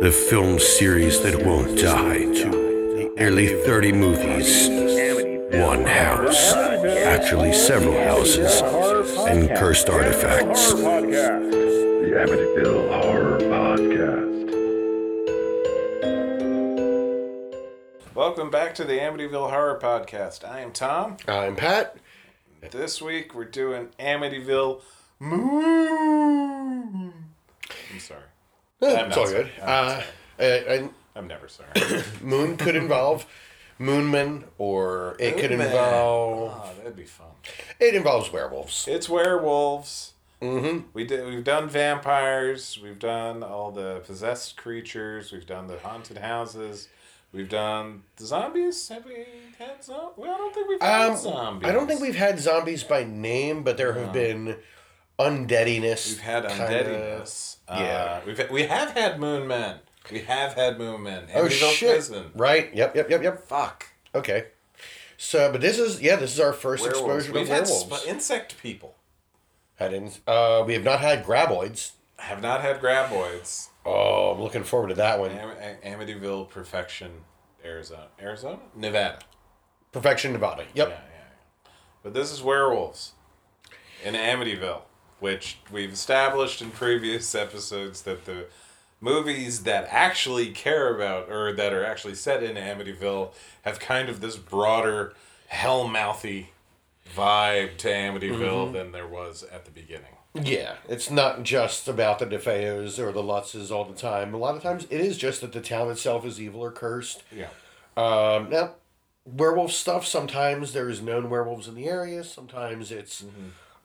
the film series that won't die. Nearly 30 movies, one house, actually several houses, and cursed artifacts. The Amityville Horror Podcast. Welcome back to the Amityville Horror Podcast. I am Tom. I'm Pat. This week we're doing Amityville Moon. I'm sorry. Eh, I'm it's all sorry. good. I'm Uh, uh, and I'm never sorry. moon could involve moonmen, or it could Moonman. involve. Oh, that'd be fun. It involves werewolves. It's werewolves. Mm-hmm. We did. We've done vampires. We've done all the possessed creatures. We've done the haunted houses. We've done the zombies. Have we had zombies? Well, I don't think we've had Um, zombies. I don't think we've had zombies by name, but there have been undeadiness. We've had kinda- undeadiness. yeah. Uh, we've had, we have had moon men. We have had moon men. Oh shit! Right. Yep. Yep. Yep. Yep. Fuck. Okay. So, but this is yeah, this is our first Werewolves. exposure We've to had werewolves. sp- insect people. Had in, uh, we have not had graboids. Have not had graboids. Oh, I'm looking forward to that one. Am- Amityville Perfection, Arizona. Arizona? Nevada. Perfection, Nevada. Yep. Yeah, yeah, yeah. But this is werewolves in Amityville, which we've established in previous episodes that the movies that actually care about or that are actually set in Amityville have kind of this broader hellmouthy vibe to Amityville than there was at the beginning. Yeah, it's not just about the DeFeos or the Lutzes all the time. A lot of times it is just that the town itself is evil or cursed. Yeah. Um, now, werewolf stuff, sometimes there's known werewolves in the area, sometimes it's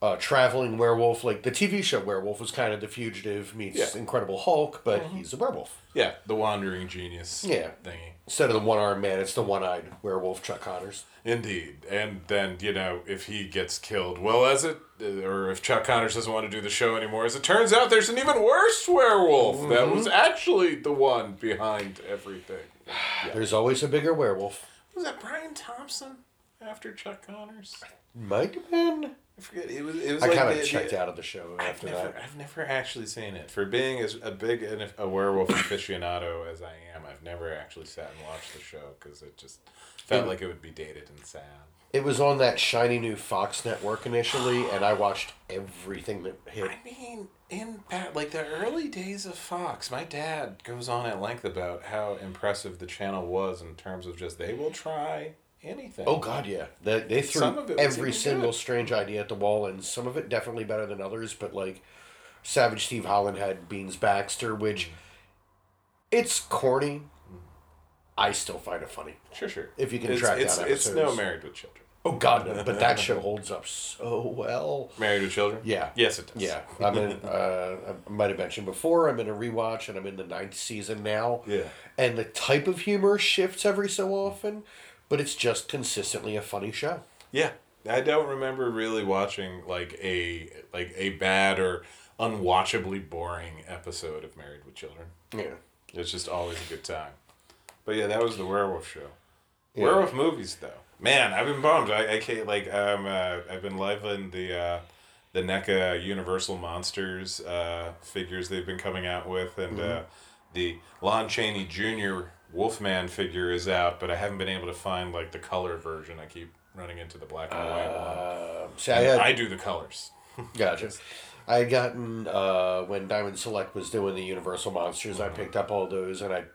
uh, traveling werewolf. Like the TV show Werewolf was kind of the fugitive meets Yeah. Incredible Hulk, but mm-hmm. he's a werewolf. Yeah, the wandering genius Yeah. thingy. Instead of the one armed man, it's the one eyed werewolf Chuck Connors. Indeed. And then, you know, if he gets killed, well, as it, uh, or if Chuck Connors doesn't want to do the show anymore, as it turns out, there's an even worse werewolf that mm-hmm. was actually the one behind everything. There's always a bigger werewolf. Was that Brian Thompson after Chuck Connors? Might have been. I forget. It was, it was I like kind of checked the- out of the show I've after never, that. I've never actually seen it. For being as a big and a werewolf aficionado as I am, I've never actually sat and watched the show because it just felt like it would be dated and sad. It was on that shiny new Fox network initially, and I watched everything that hit. I mean, in back, like the early days of Fox, my dad goes on at length about how impressive the channel was in terms of just they will try anything. Oh God, yeah. They, they threw Some of it every single good. strange idea at the wall, and some of it definitely better than others. But like, Savage Steve Holland had Beans Baxter, which it's corny. I still find it funny. sure, sure. If you can it's, track it's, down it's no. Married with Children. Oh God, no! But that show holds up so well. Married with Children. Yeah. Yes, it does. Yeah, I'm in. Uh, I might have mentioned before. I'm in a rewatch, and I'm in the ninth season now. Yeah. And the type of humor shifts every so often, but it's just consistently a funny show. Yeah, I don't remember really watching like a like a bad or unwatchably boring episode of Married with Children. Yeah. It's just always a good time. But yeah, that was the werewolf show. Werewolf movies, though, man, I've been bummed. I, I can't like um uh, I've been liveling the uh, the NECA Universal Monsters uh, figures they've been coming out with, and uh, the Lon Chaney Jr. Wolfman figure is out, but I haven't been able to find like the color version. I keep running into the black and white one. Um, see, I had I do the colors. gotcha. I had gotten uh, when Diamond Select was doing the Universal Monsters. I picked up all those, and I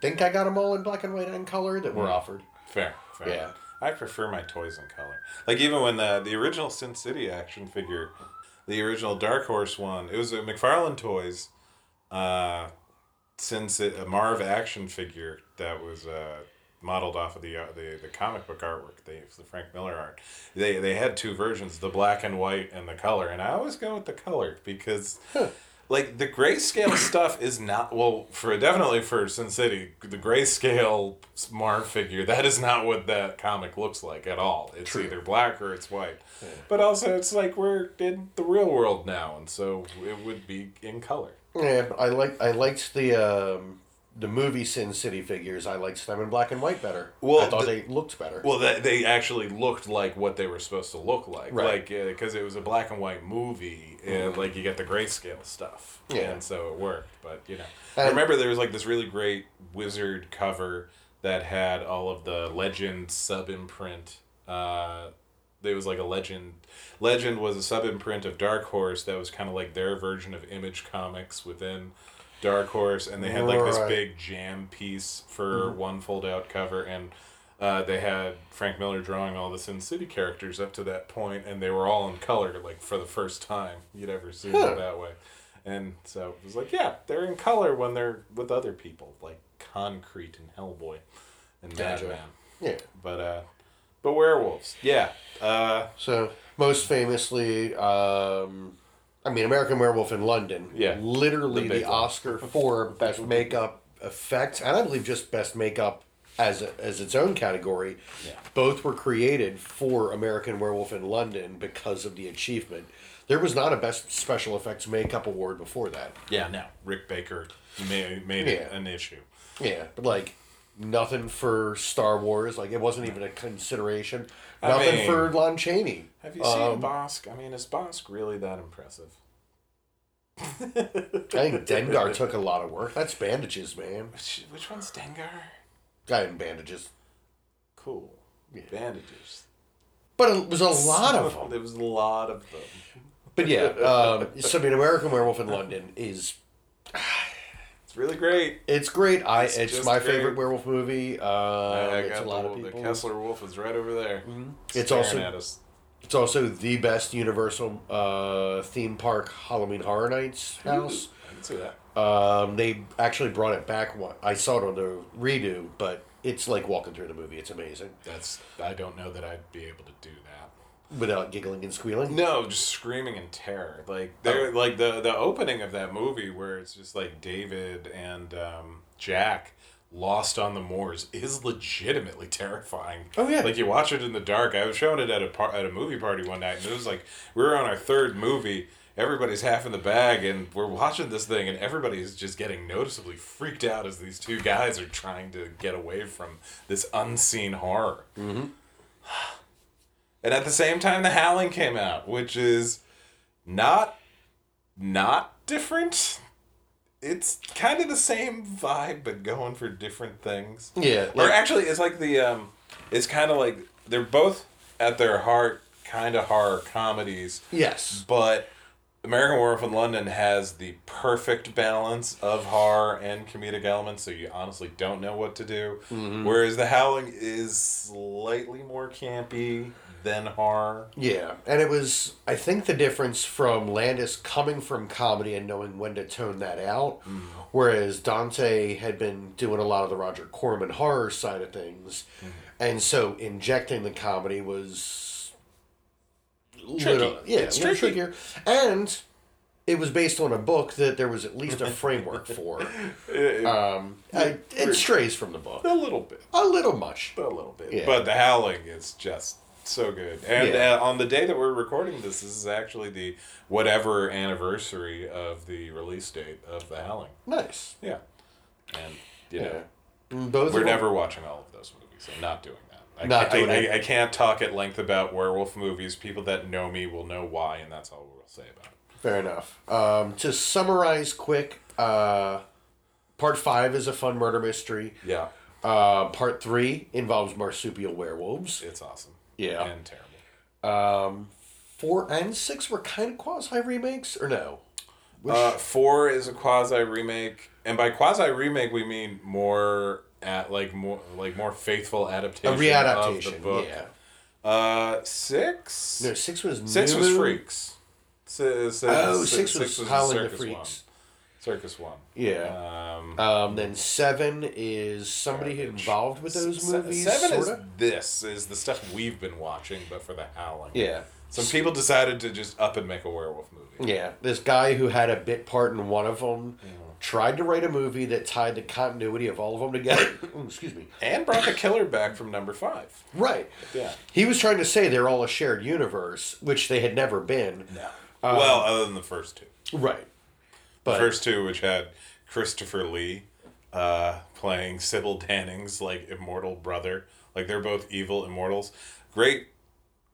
think I got them all in black and white and color that were offered. Fair, fair. Yeah. I prefer my toys in color. Like even when the the original Sin City action figure, the original Dark Horse one, it was a McFarlane Toys, uh, Sin Ci- a Marv action figure that was uh, modeled off of the uh, the the comic book artwork, the the Frank Miller art. They they had two versions, the black and white and the color, and I always go with the color because. Like the grayscale stuff is not well for definitely for Sin City the grayscale Marv figure that is not what that comic looks like at all. It's either black or it's white, but also it's like we're in the real world now, and so it would be in color. Yeah, I like I liked the um, the movie Sin City figures, I liked them in black and white better. Well, I thought the- they looked better. Well, that they actually looked like what they were supposed to look like, Right. like uh, because it was a black and white movie, and like you get the grayscale stuff, Yeah. and so it worked. But you know, I remember there was like this really great wizard cover that had all of the legend sub imprint. Uh, there was like a legend. Legend was a sub imprint of Dark Horse that was kind of like their version of Image Comics within Dark Horse, and they had like this Right. big jam piece for one fold out cover, and uh, they had Frank Miller drawing all the Sin City characters up to that point, and they were all in color, like for the first time you'd ever seen Huh. it that way. And so it was like, yeah, they're in color when they're with other people, like Concrete and Hellboy and Gotcha. Madman. yeah. But uh, but werewolves, yeah. Uh, So most famously, um, I mean, American Werewolf in London. Yeah. Literally The the. Oscar for best makeup effects, and I believe just best makeup as a, as its own category. Yeah. Both were created for American Werewolf in London because of the achievement. There was not a best special effects makeup award before that. yeah, no, Rick Baker made, made it Yeah. an issue. Yeah, but like nothing for Star Wars. Like it wasn't even a consideration. I Nothing mean- for Lon Chaney. Have you seen Um, Bossk? I mean, is Bossk really that impressive? I think Dengar took a lot of work. That's bandages, man. Which, which one's Dengar? Guy in bandages. Cool. Bandages. But it was a lot of them. There was a lot of them. But yeah, um, so I mean, American Werewolf in London is It's really great. it's great. I It's it's, my great. favorite werewolf movie. Um, I it's got a lot the, of the. Kessler Wolf is right over there. It's also-. It's also the best Universal uh, theme park Halloween Horror Nights house. I can see that. Um, they actually brought it back. One, I saw it on the redo, but it's like walking through the movie. It's amazing That's. I don't know that I'd be able to do that. Without giggling and squealing. No, just screaming in terror. Like they're like the the opening of that movie where it's just like David and um, Jack lost on the moors is legitimately terrifying. Oh, yeah. Like you watch it in the dark. I was showing it at a par- at a movie party one night, and it was like we were on our third movie. Everybody's half in the bag, and we're watching this thing, and everybody's just getting noticeably freaked out as these two guys are trying to get away from this unseen horror. Mm-hmm. And at the same time, The Howling came out, which is not not different. It's kind of the same vibe, but going for different things. Yeah, or like- actually, it's like the um, it's kind of like they're both at their heart kind of horror comedies, Yes. but American Werewolf in London has the perfect balance of horror and comedic elements, so you honestly don't know what to do. Whereas The Howling is slightly more campy than horror. Yeah, and it was I think the difference from Landis coming from comedy and knowing when to tone that out, whereas Dante had been doing a lot of the Roger Corman horror side of things, and so injecting the comedy was little- yeah, It's little tricky. trickier, and it was based on a book that there was at least a framework for. Um, I- it strays from the book A little bit. a little much. A little bit. Yeah. But The Howling is just so good. And Yeah. uh, on the day that we're recording this, this is actually the whatever anniversary of the release date of The Howling. Nice. Yeah. And, you Yeah. know, Mm, Both we're never watching all of those movies. I'm not doing that. I Not can't, doing I. I, I can't talk at length about werewolf movies. People that know me will know why, and that's all we'll say about it. Fair enough. Um, to summarize quick, uh, part five is a fun murder mystery. Yeah. Uh, part three involves marsupial werewolves. It's awesome. Yeah. And terrible. Um, four and six were kind of quasi remakes, or no? Which, Uh, four is a quasi remake, and by quasi remake we mean more at like more like more faithful adaptation, a adaptation readaptation. of the book. Yeah. Uh, six. No, six was Six was Freaks. Si- si- Oh, six was Howling the Freaks. Circus one. Yeah. Um, Um, then seven is somebody Garbage. involved with those se- movies. Seven sorta? is this is the stuff we've been watching, but for the Howling. Yeah. Some people decided to just up and make a werewolf movie. Yeah, this guy who had a bit part in one of them tried to write a movie that tied the continuity of all of them together. Excuse me. And brought the killer back from number five. Right. Yeah. He was trying to say they're all a shared universe, which they had never been. No. well, other than the first two. Right. The But first two, which had Christopher Lee, uh, playing Sybil Danning's like immortal brother. Like they're both evil immortals. Great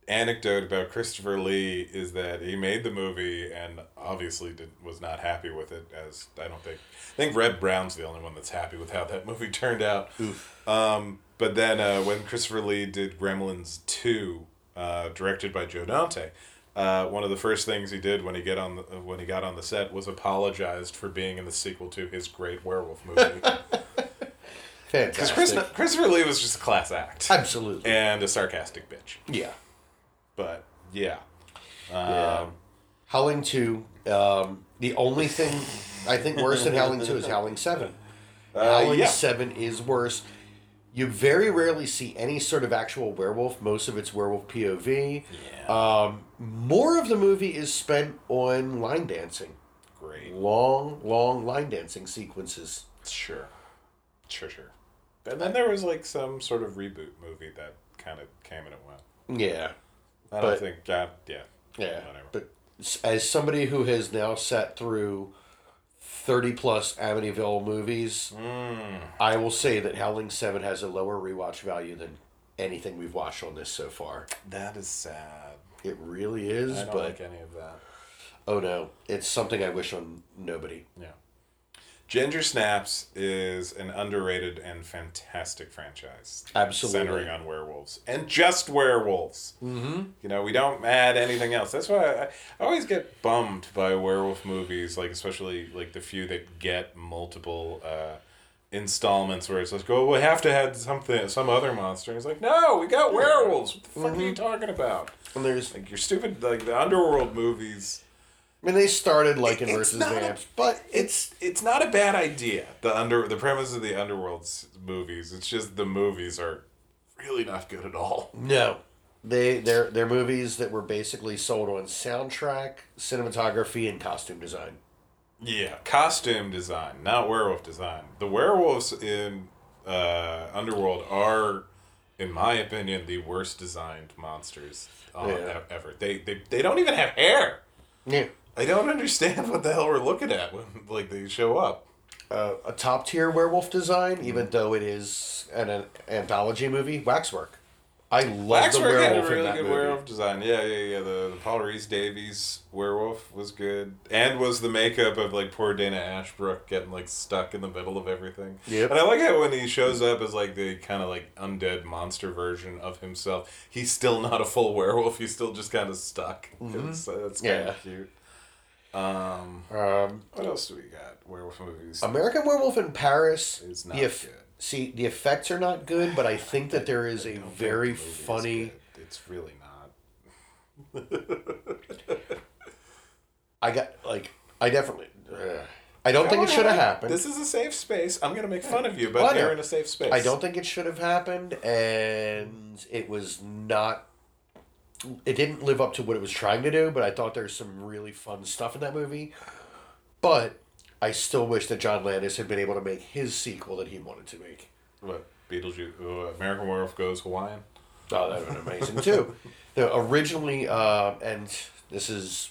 anecdote about Christopher Lee is that he made the movie and obviously did, was not happy with it. As I don't think I think Reb Brown's the only one that's happy with how that movie turned out. Um, but then uh, when Christopher Lee did Gremlins two, uh, directed by Joe Dante. Uh, one of the first things he did when he get on the, uh, when he got on the set was apologized for being in the sequel to his great werewolf movie. Because Fantastic. Chris, Christopher Lee was just a class act Absolutely. and a sarcastic bitch. yeah. But yeah, Yeah. um, Howling 2, um, the only thing I think worse than Howling 2 is Howling 7. uh, Howling yeah, 7 is worse. You very rarely see any sort of actual werewolf. Most of it's werewolf POV. yeah, Um, more of the movie is spent on line dancing. great, Long, long line dancing sequences. sure, sure, sure. And then there was like some sort of reboot movie that kind of came and it went. Yeah. I don't But- think, uh, yeah, Yeah. Whatever. But as somebody who has now sat through 30 plus Amityville movies, Mm. I will say that Howling 7 has a lower rewatch value than anything we've watched on this so far. that is sad. It really is, I don't but like any of that. oh no, it's something I wish on nobody. Yeah. Ginger Snaps is an underrated and fantastic franchise. Absolutely. Centering on werewolves. And just werewolves. Mm-hmm. You know, we don't add anything else. That's why I, I always get bummed by werewolf movies, like especially like the few that get multiple uh, installments where it's like, oh, we have to add something, some other monster. It's like, no, we got werewolves. What the fuck are you talking about? And there's, Like your stupid, like the underworld movies. Mean, they started like in It's versus Vamps, but it's it's not a bad idea. The under the premise of the underworld movies. It's just the movies are really not good at all. no. They they're they're movies that were basically sold on soundtrack, cinematography, and costume design. Yeah, costume design, not werewolf design. The werewolves in uh, Underworld are, in my opinion, the worst designed monsters uh, Yeah. ever. They, they they don't even have hair. Yeah. I don't understand what the hell we're looking at when like they show up. uh, a top tier werewolf design, even though it is an, an anthology movie. Waxwork. I love the Waxwork had a werewolf really that good movie. werewolf design. Yeah, yeah, yeah. The, the Paul Rhys-Davies werewolf was good, and was the makeup of like poor Dana Ashbrook getting like stuck in the middle of everything. Yeah. And I like how when he shows up as like the kind of like undead monster version of himself, he's still not a full werewolf. He's still just kind of stuck. It's, uh, it's kind Mm-hmm. Yeah. of cute. Um, Um, what else do we got? Werewolf movies. American Werewolf in Paris. It's not eff- good. See, the effects are not good, but I think that there is a very is funny. It's really not. I got like I definitely. Uh, I don't think it should have happened. This is a safe space. I'm gonna make fun of you, but you're in a safe space. I don't think it should have happened, and it was not. It didn't live up to what it was trying to do, but I thought there's some really fun stuff in that movie. But I still wish that John Landis had been able to make his sequel that he wanted to make. What Beetlejuice? Uh, American Werewolf goes Hawaiian. Oh, that would have been amazing too. The originally, uh, and this is,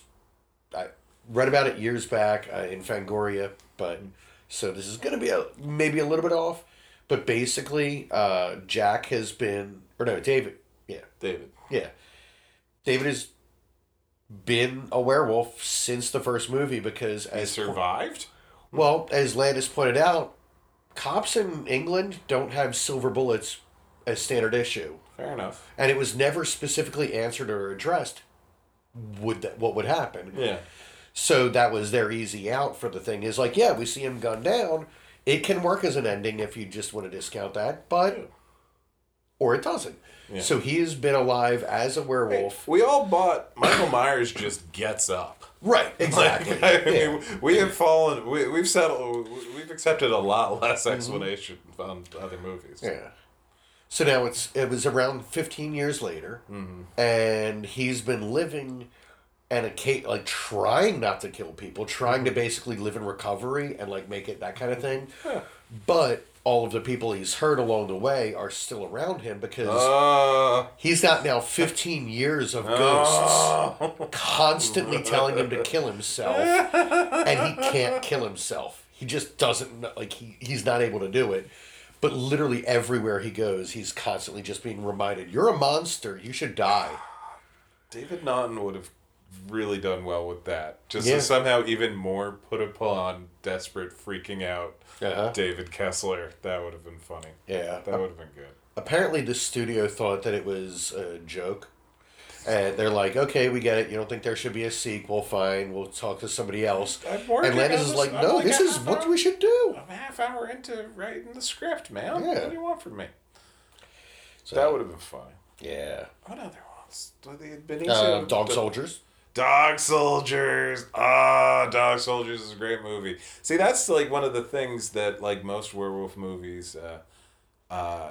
I read about it years back uh, in Fangoria, but so this is going to be a, maybe a little bit off, but basically, uh, Jack has been, or no, David, yeah, David. yeah, David has been a werewolf since the first movie because He as survived. well as Landis pointed out, cops in England don't have silver bullets as standard issue Fair enough. and it was never specifically answered or addressed would that what would happen Yeah. so that was their easy out for the thing is like yeah we see him gunned down it can work as an ending if you just want to discount that but or it doesn't Yeah. so he has been alive as a werewolf We all bought Michael Myers just gets up. right exactly I mean, Yeah. we have fallen. We, we've settled. We've accepted a lot less Mm-hmm. explanation on other movies. Yeah. So now it's it was around fifteen years later, Mm-hmm. and he's been living, and a like trying not to kill people, trying Mm-hmm. to basically live in recovery and like make it that kind of thing. But all of the people he's hurt along the way are still around him because Uh, he's got now fifteen years of ghosts constantly telling him to kill himself, and he can't kill himself. he just doesn't like he he's not able to do it. But literally everywhere he goes, he's constantly just being reminded, "You're a monster. You should die." David Naughton would have really done well with that. Just Yeah. to somehow even more put upon desperate freaking out Uh-huh. David Kessler. That would have been funny. Yeah. That would have been good. Apparently, the studio thought that it was a joke. And they're like, okay, we get it. You don't think there should be a sequel? Fine, we'll talk to somebody else. And Landis is like, no, like this is what hour- we should do. I'm a half hour into writing the script, man. Yeah. What do you want from me? So, that would have been fun. yeah. What other ones? Benicio, Uh, Dog the- Soldiers. Dog Soldiers. Ah, Dog Soldiers is a great movie. See, that's like one of the things that like most werewolf movies, uh, uh,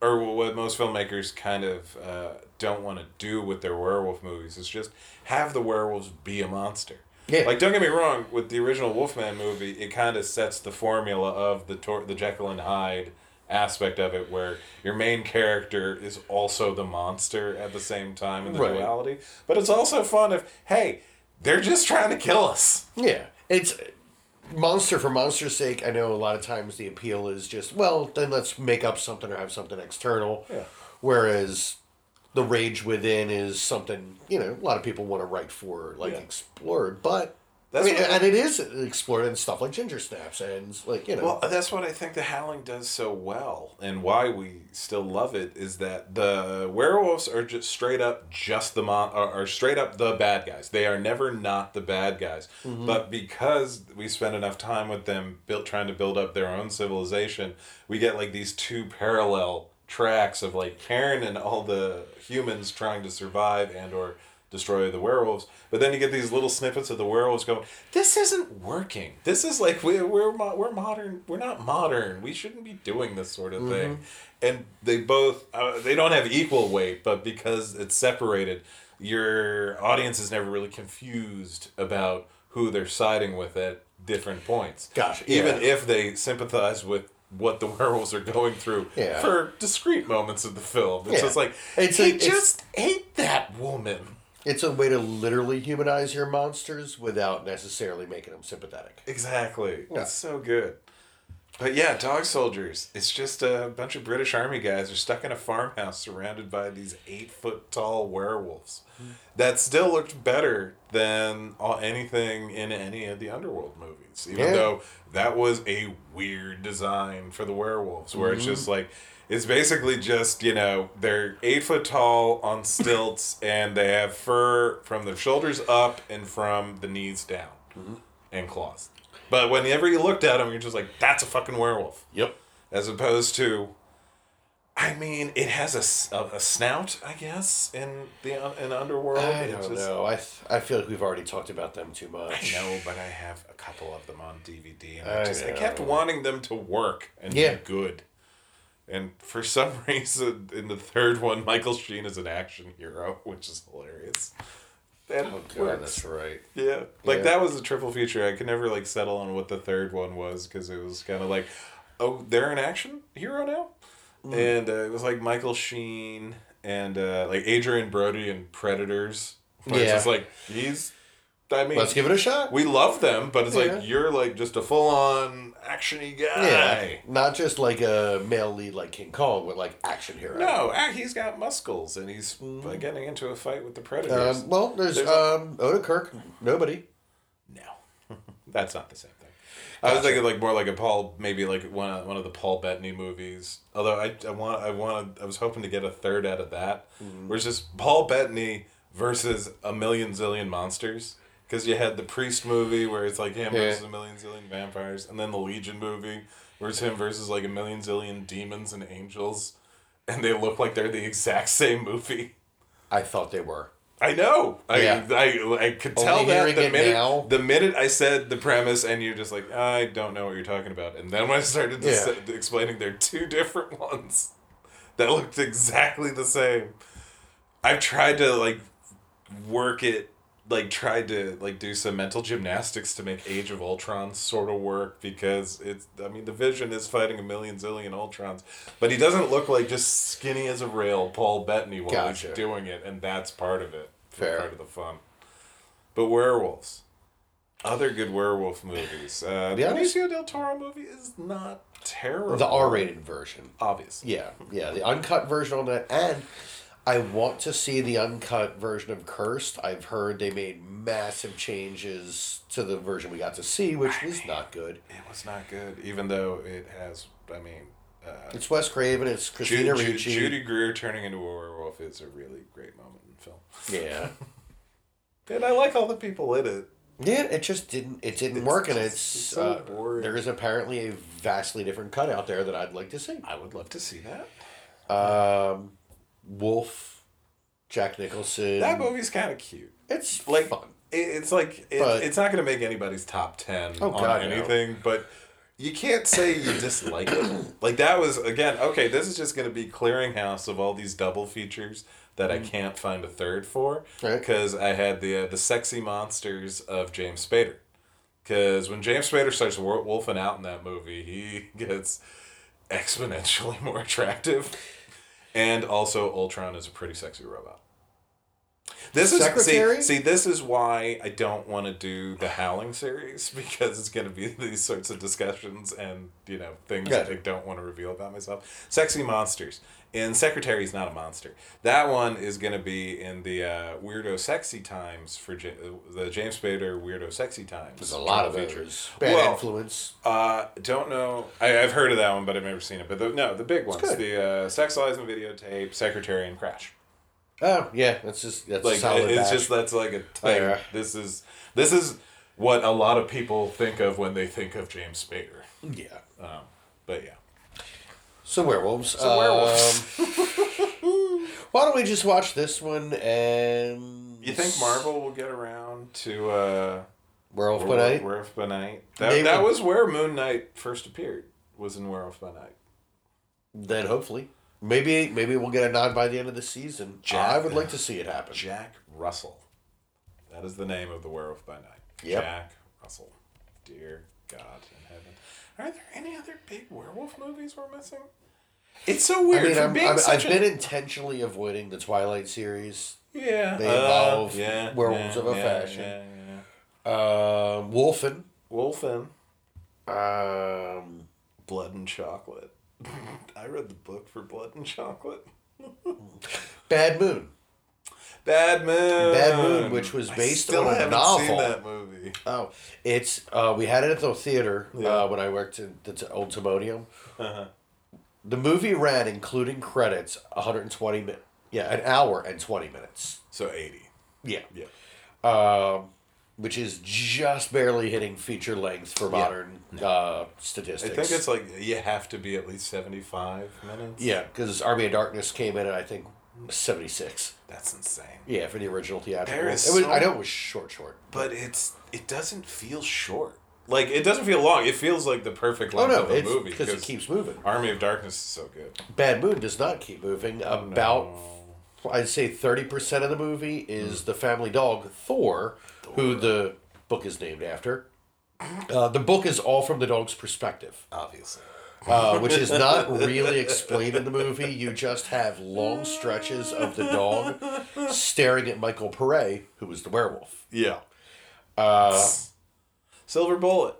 or what most filmmakers kind of uh, don't want to do with their werewolf movies is just have the werewolves be a monster. Yeah. Like, don't get me wrong. With the original Wolfman movie, it kind of sets the formula of the tor- the Jekyll and Hyde aspect of it, where your main character is also the monster at the same time in the Right. duality. But it's also fun if hey, they're just trying to kill us. Yeah. It's monster for monster's sake. I know a lot of times the appeal is just, well, then let's make up something or have something external. Yeah. Whereas the rage within is something, you know, a lot of people want to write for, like, Yeah. explored. But, That's I mean, and it is explored in stuff like Ginger Snaps and, like, you know. Well, that's what I think the Howling does so well, and why we still love it is that the werewolves are just straight up just the mon are, are straight up the bad guys. They are never not the bad guys, mm-hmm. but because we spend enough time with them, built trying to build up their own civilization, we get like these two parallel tracks of like Karen and all the humans trying to survive and or destroy the werewolves. But then you get these little snippets of the werewolves going, "This isn't working. This is like we we're mo- we're modern. We're not modern. We shouldn't be doing this sort of thing." And they both uh, they don't have equal weight, but because it's separated, your audience is never really confused about who they're siding with at different points. Gosh, Even yeah. if they sympathize with what the werewolves are going through Yeah. for discrete moments of the film. It's Yeah. just like It's he it's- just ate that woman. It's a way to literally humanize your monsters without necessarily making them sympathetic. Exactly. Yeah. It's so good. But yeah, dog soldiers. It's just a bunch of British army guys are stuck in a farmhouse surrounded by these eight foot tall werewolves. Hmm. That still looked better than all, anything in any of the Underworld movies. Even Yeah. though that was a weird design for the werewolves, where it's mm-hmm. just like it's basically just, you know, they're eight foot tall on stilts and they have fur from their shoulders up and from the knees down mm-hmm. and claws. But whenever you looked at them, you're just like, that's a fucking werewolf. Yep. As opposed to, I mean, it has a a snout, I guess, in the in Underworld. I don't just- know. I, th- I feel like we've already talked about them too much. I know, but I have a couple of them on DVD, and I I, just I kept wanting them to work and Yeah. be good. And for some reason, in the third one, Michael Sheen is an action hero, which is hilarious. And Oh, God, works. that's right. Yeah, like Yeah. that was a triple feature. I could never like settle on what the third one was because it was kind of like, oh, they're an action hero now, Mm. and uh, it was like Michael Sheen and uh, like Adrien Brody and Predators. Where It's Yeah. just like he's. I mean, Let's give it a shot. we love them, but it's Yeah. like you're like just a full on actiony guy. Yeah, not just like a male lead like King Kong, but like action hero. No, ah, he's got muscles and he's uh, getting into a fight with the predators. Um, well, there's, There's a- um, Odenkirk. Nobody. No, that's not the same thing. I was thinking like more like a Paul, maybe like one of, one of the Paul Bettany movies. Although I, I want I wanted I was hoping to get a third out of that, Mm-hmm. where it's just Paul Bettany versus a million zillion monsters. Because you had the Priest movie where it's like him Yeah. versus a million zillion vampires, and then the Legion movie where it's him versus like a million zillion demons and angels, and they look like they're the exact same movie. I thought they were. I know. I, Yeah. I I could tell Only that the minute now. the minute I said the premise, and you're just like, I don't know what you're talking about. And then when I started to Yeah. say, explaining they're two different ones that looked exactly the same, I've tried to like work it, like tried to like do some mental gymnastics to make Age of Ultron sort of work because it's. I mean, the Vision is fighting a million zillion Ultrons, but he doesn't look like just skinny as a rail Paul Bettany while Gotcha. he's doing it, and that's part of it. Fair. Part of the fun. But werewolves. Other good werewolf movies. Uh, the Benicio del Toro movie is not terrible. The R-rated version. obviously. Yeah, yeah, the uncut version on that, and I want to see the uncut version of Cursed. I've heard they made massive changes to the version we got to see, which was not good. It was not good, even though it has. I mean, uh, It's Wes Craven. It's Christina Ju- Ricci. Judy Greer turning into a werewolf is a really great moment in film. Yeah, And I like all the people in it. yeah. It just didn't. It didn't It's work, and just- it's, it's so uh, boring. there is apparently a vastly different cut out there that I'd like to see. I would love to see that. Um, Wolf, Jack Nicholson. That movie's kind of cute. It's Like fun. it, it's like it, But- it's not going to make anybody's top ten Oh, on God, no. anything, but you can't say you dislike it. Like that was again okay. This is just going to be clearinghouse of all these double features that I can't find a third for Mm. Right. because I had the uh, the sexy monsters of James Spader. Because when James Spader starts wolfing out in that movie, he gets exponentially more attractive. And also, Ultron is a pretty sexy robot. This is Secretary? see, see. This is why I don't want to do the Howling series because it's going to be these sorts of discussions and you know things that I don't want to reveal about myself. Sexy monsters. And Secretary's not a monster. That one is going to be in the uh, Weirdo Sexy Times for J- uh, the James Spader Weirdo Sexy Times. There's a lot of double feature. those. Bad Well, influence. uh, don't know. I, I've heard of that one, but I've never seen it. But the, no, the big ones: good. the uh, Sex Lies and Videotape, Secretary, and Crash. Oh yeah, that's just that's Like a solid it's batch. just that's like a type. Yeah. This is this is what a lot of people think of when they think of James Spader. yeah. Um, but yeah, So werewolves. So werewolves. Um, why don't we just watch this one and you think Marvel will get around to uh, Werewolf by Night? Werewolf by Night? That, They that was where Moon Knight first appeared. Was in Werewolf by Night. Then hopefully, maybe maybe we'll get a nod by the end of the season. Jack- I would like to see it happen. Jack Russell. That is the name of the Werewolf by Night. Yep. Jack Russell. Dear God in heaven. Are there any other big werewolf movies we're missing? It's so I weird mean, I'm, I'm, I've a- been intentionally avoiding the Twilight series. yeah. they uh, involve yeah, werewolves yeah, of a yeah, fashion. Yeah, yeah. Um, Wolfen. Wolfen. Um, Blood and Chocolate. I read the book for Blood and Chocolate. Bad Moon. Bad Moon. Bad Moon, which was based on a novel. Seen that movie. Oh, it's uh, we had it at the theater Yeah. uh, when I worked at the t- old Timonium. Uh-huh. The movie ran, including credits, 120 minutes. Yeah, an hour and 20 minutes. So eighty. Yeah. Yeah. Um, which is just barely hitting feature length for modern uh, statistics. I think it's like you have to be at least seventy-five minutes. Yeah, because Army of Darkness came in at, I think, 76. That's insane. Yeah, for the original theatrical. There It is was, so- I know it was short, short. But it's it doesn't feel short. Like it doesn't feel long. It feels like the perfect Oh, length no, of a it's movie because it keeps moving. Army of Darkness is so good. Bad Moon does not keep moving. About No. I'd say thirty percent of the movie is the family dog Thor, who the book is named after. Uh, the book is all from the dog's perspective, obviously. uh, which is not really explained in the movie. You just have long stretches of the dog staring at Michael Paré, who is the werewolf. Yeah. Uh, Silver Bullet.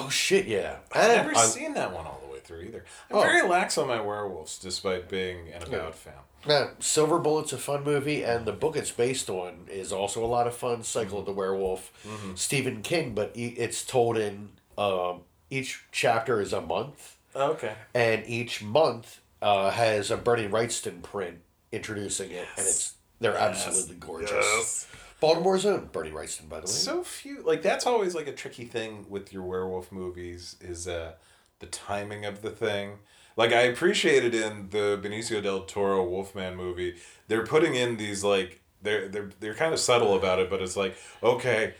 oh shit, yeah. I've And never I'm- seen that one all the way through either. I'm Oh. very lax on my werewolves, despite being an avowed fan. Yeah, Silver Bullet's a fun movie, and the book it's based on is also a lot of fun. Cycle of the Werewolf, Stephen King, but it's told in um, each chapter is a month, Okay. and each month uh, has a Bernie Wrightson print introducing it, and it's they're absolutely gorgeous. Yes. Baltimore's own Bernie Wrightson, by the way. So few like that's always like a tricky thing with your werewolf movies is uh the timing of the thing. Like I appreciated it in the Benicio del Toro Wolfman movie, they're putting in these like they're they're they're kind of subtle about it, but it's like okay,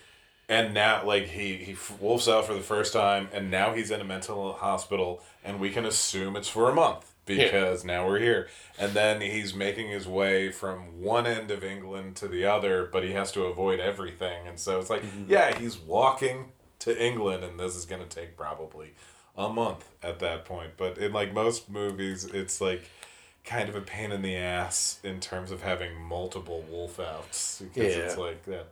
and now like he he wolfs out for the first time, and now he's in a mental hospital, and we can assume it's for a month because now we're here, and then he's making his way from one end of England to the other, but he has to avoid everything, and so it's like mm-hmm. yeah, he's walking to England, and this is gonna take probably a month at that point. But in like most movies, it's like kind of a pain in the ass in terms of having multiple wolf outs because it's Yeah. like that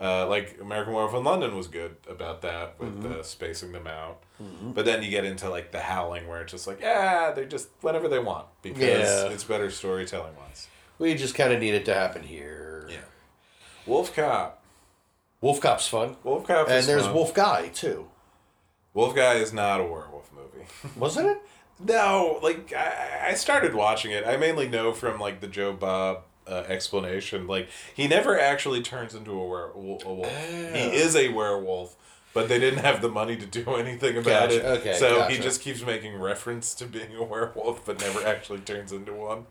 Uh, like American Werewolf in London was good about that with Mm-hmm. uh, spacing them out. But then you get into like the Howling, where it's just like, yeah, they just whatever they want because Yeah. it's better storytelling wise. We just kind of need it to happen here. Yeah. Wolf Cop. Wolf Cop's fun. Wolf Cop. And there's fun. Wolf Guy, too. Wolf Guy is not a werewolf movie. Wasn't it? No, like I, I started watching it. I mainly know from like the Joe Bob uh, explanation. Like he never actually turns into a, were- a wolf. He is a werewolf, but they didn't have the money to do anything about Gotcha. it. Okay, so he just keeps making reference to being a werewolf, but never actually turns into one.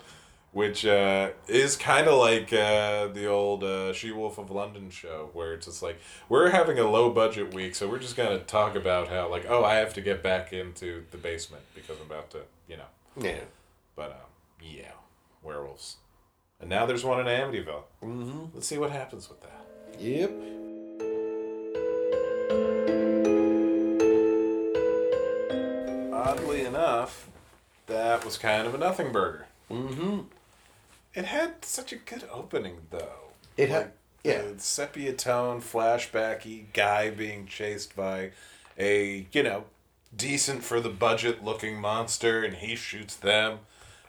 Which uh, is kind of like uh, the old uh, She Wolf of London show, where it's just like we're having a low budget week, so we're just gonna talk about how like oh I have to get back into the basement because I'm about to you know Yeah. but um, yeah, werewolves. And now there's one in Amityville. Mm-hmm. Let's see what happens with that. Yep. Oddly enough, that was kind of a nothing burger. Mm-hmm. It had such a good opening, though. It had- yeah. the sepia tone, flashbacky guy being chased by a you know decent for the budget looking monster, and he shoots them,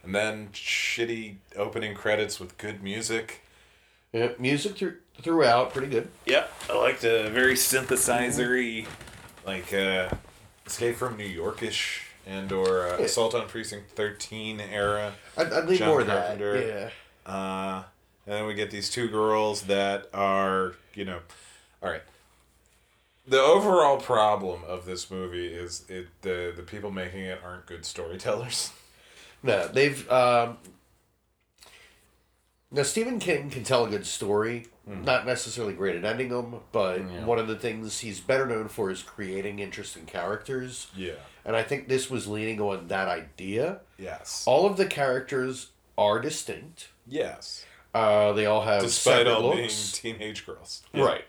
and then shitty opening credits with good music. Yeah. Music through, throughout, pretty good. Yep, I liked a very synthesizery, like uh, Escape from New Yorkish and or uh, Yeah. Assault on Precinct Thirteen era. I'd, I'd leave John more of that. Carpenter. Yeah. Uh, and then we get these two girls that are, you know, all right. The overall problem of this movie is it the the people making it aren't good storytellers. No, they've. Um, now, Stephen King can tell a good story. Not necessarily great at ending them, but Yeah. one of the things he's better known for is creating interesting characters. Yeah. And I think this was leaning on that idea. Yes. All of the characters are distinct. Yes. Uh, they all have Despite all looks. being teenage girls. Right.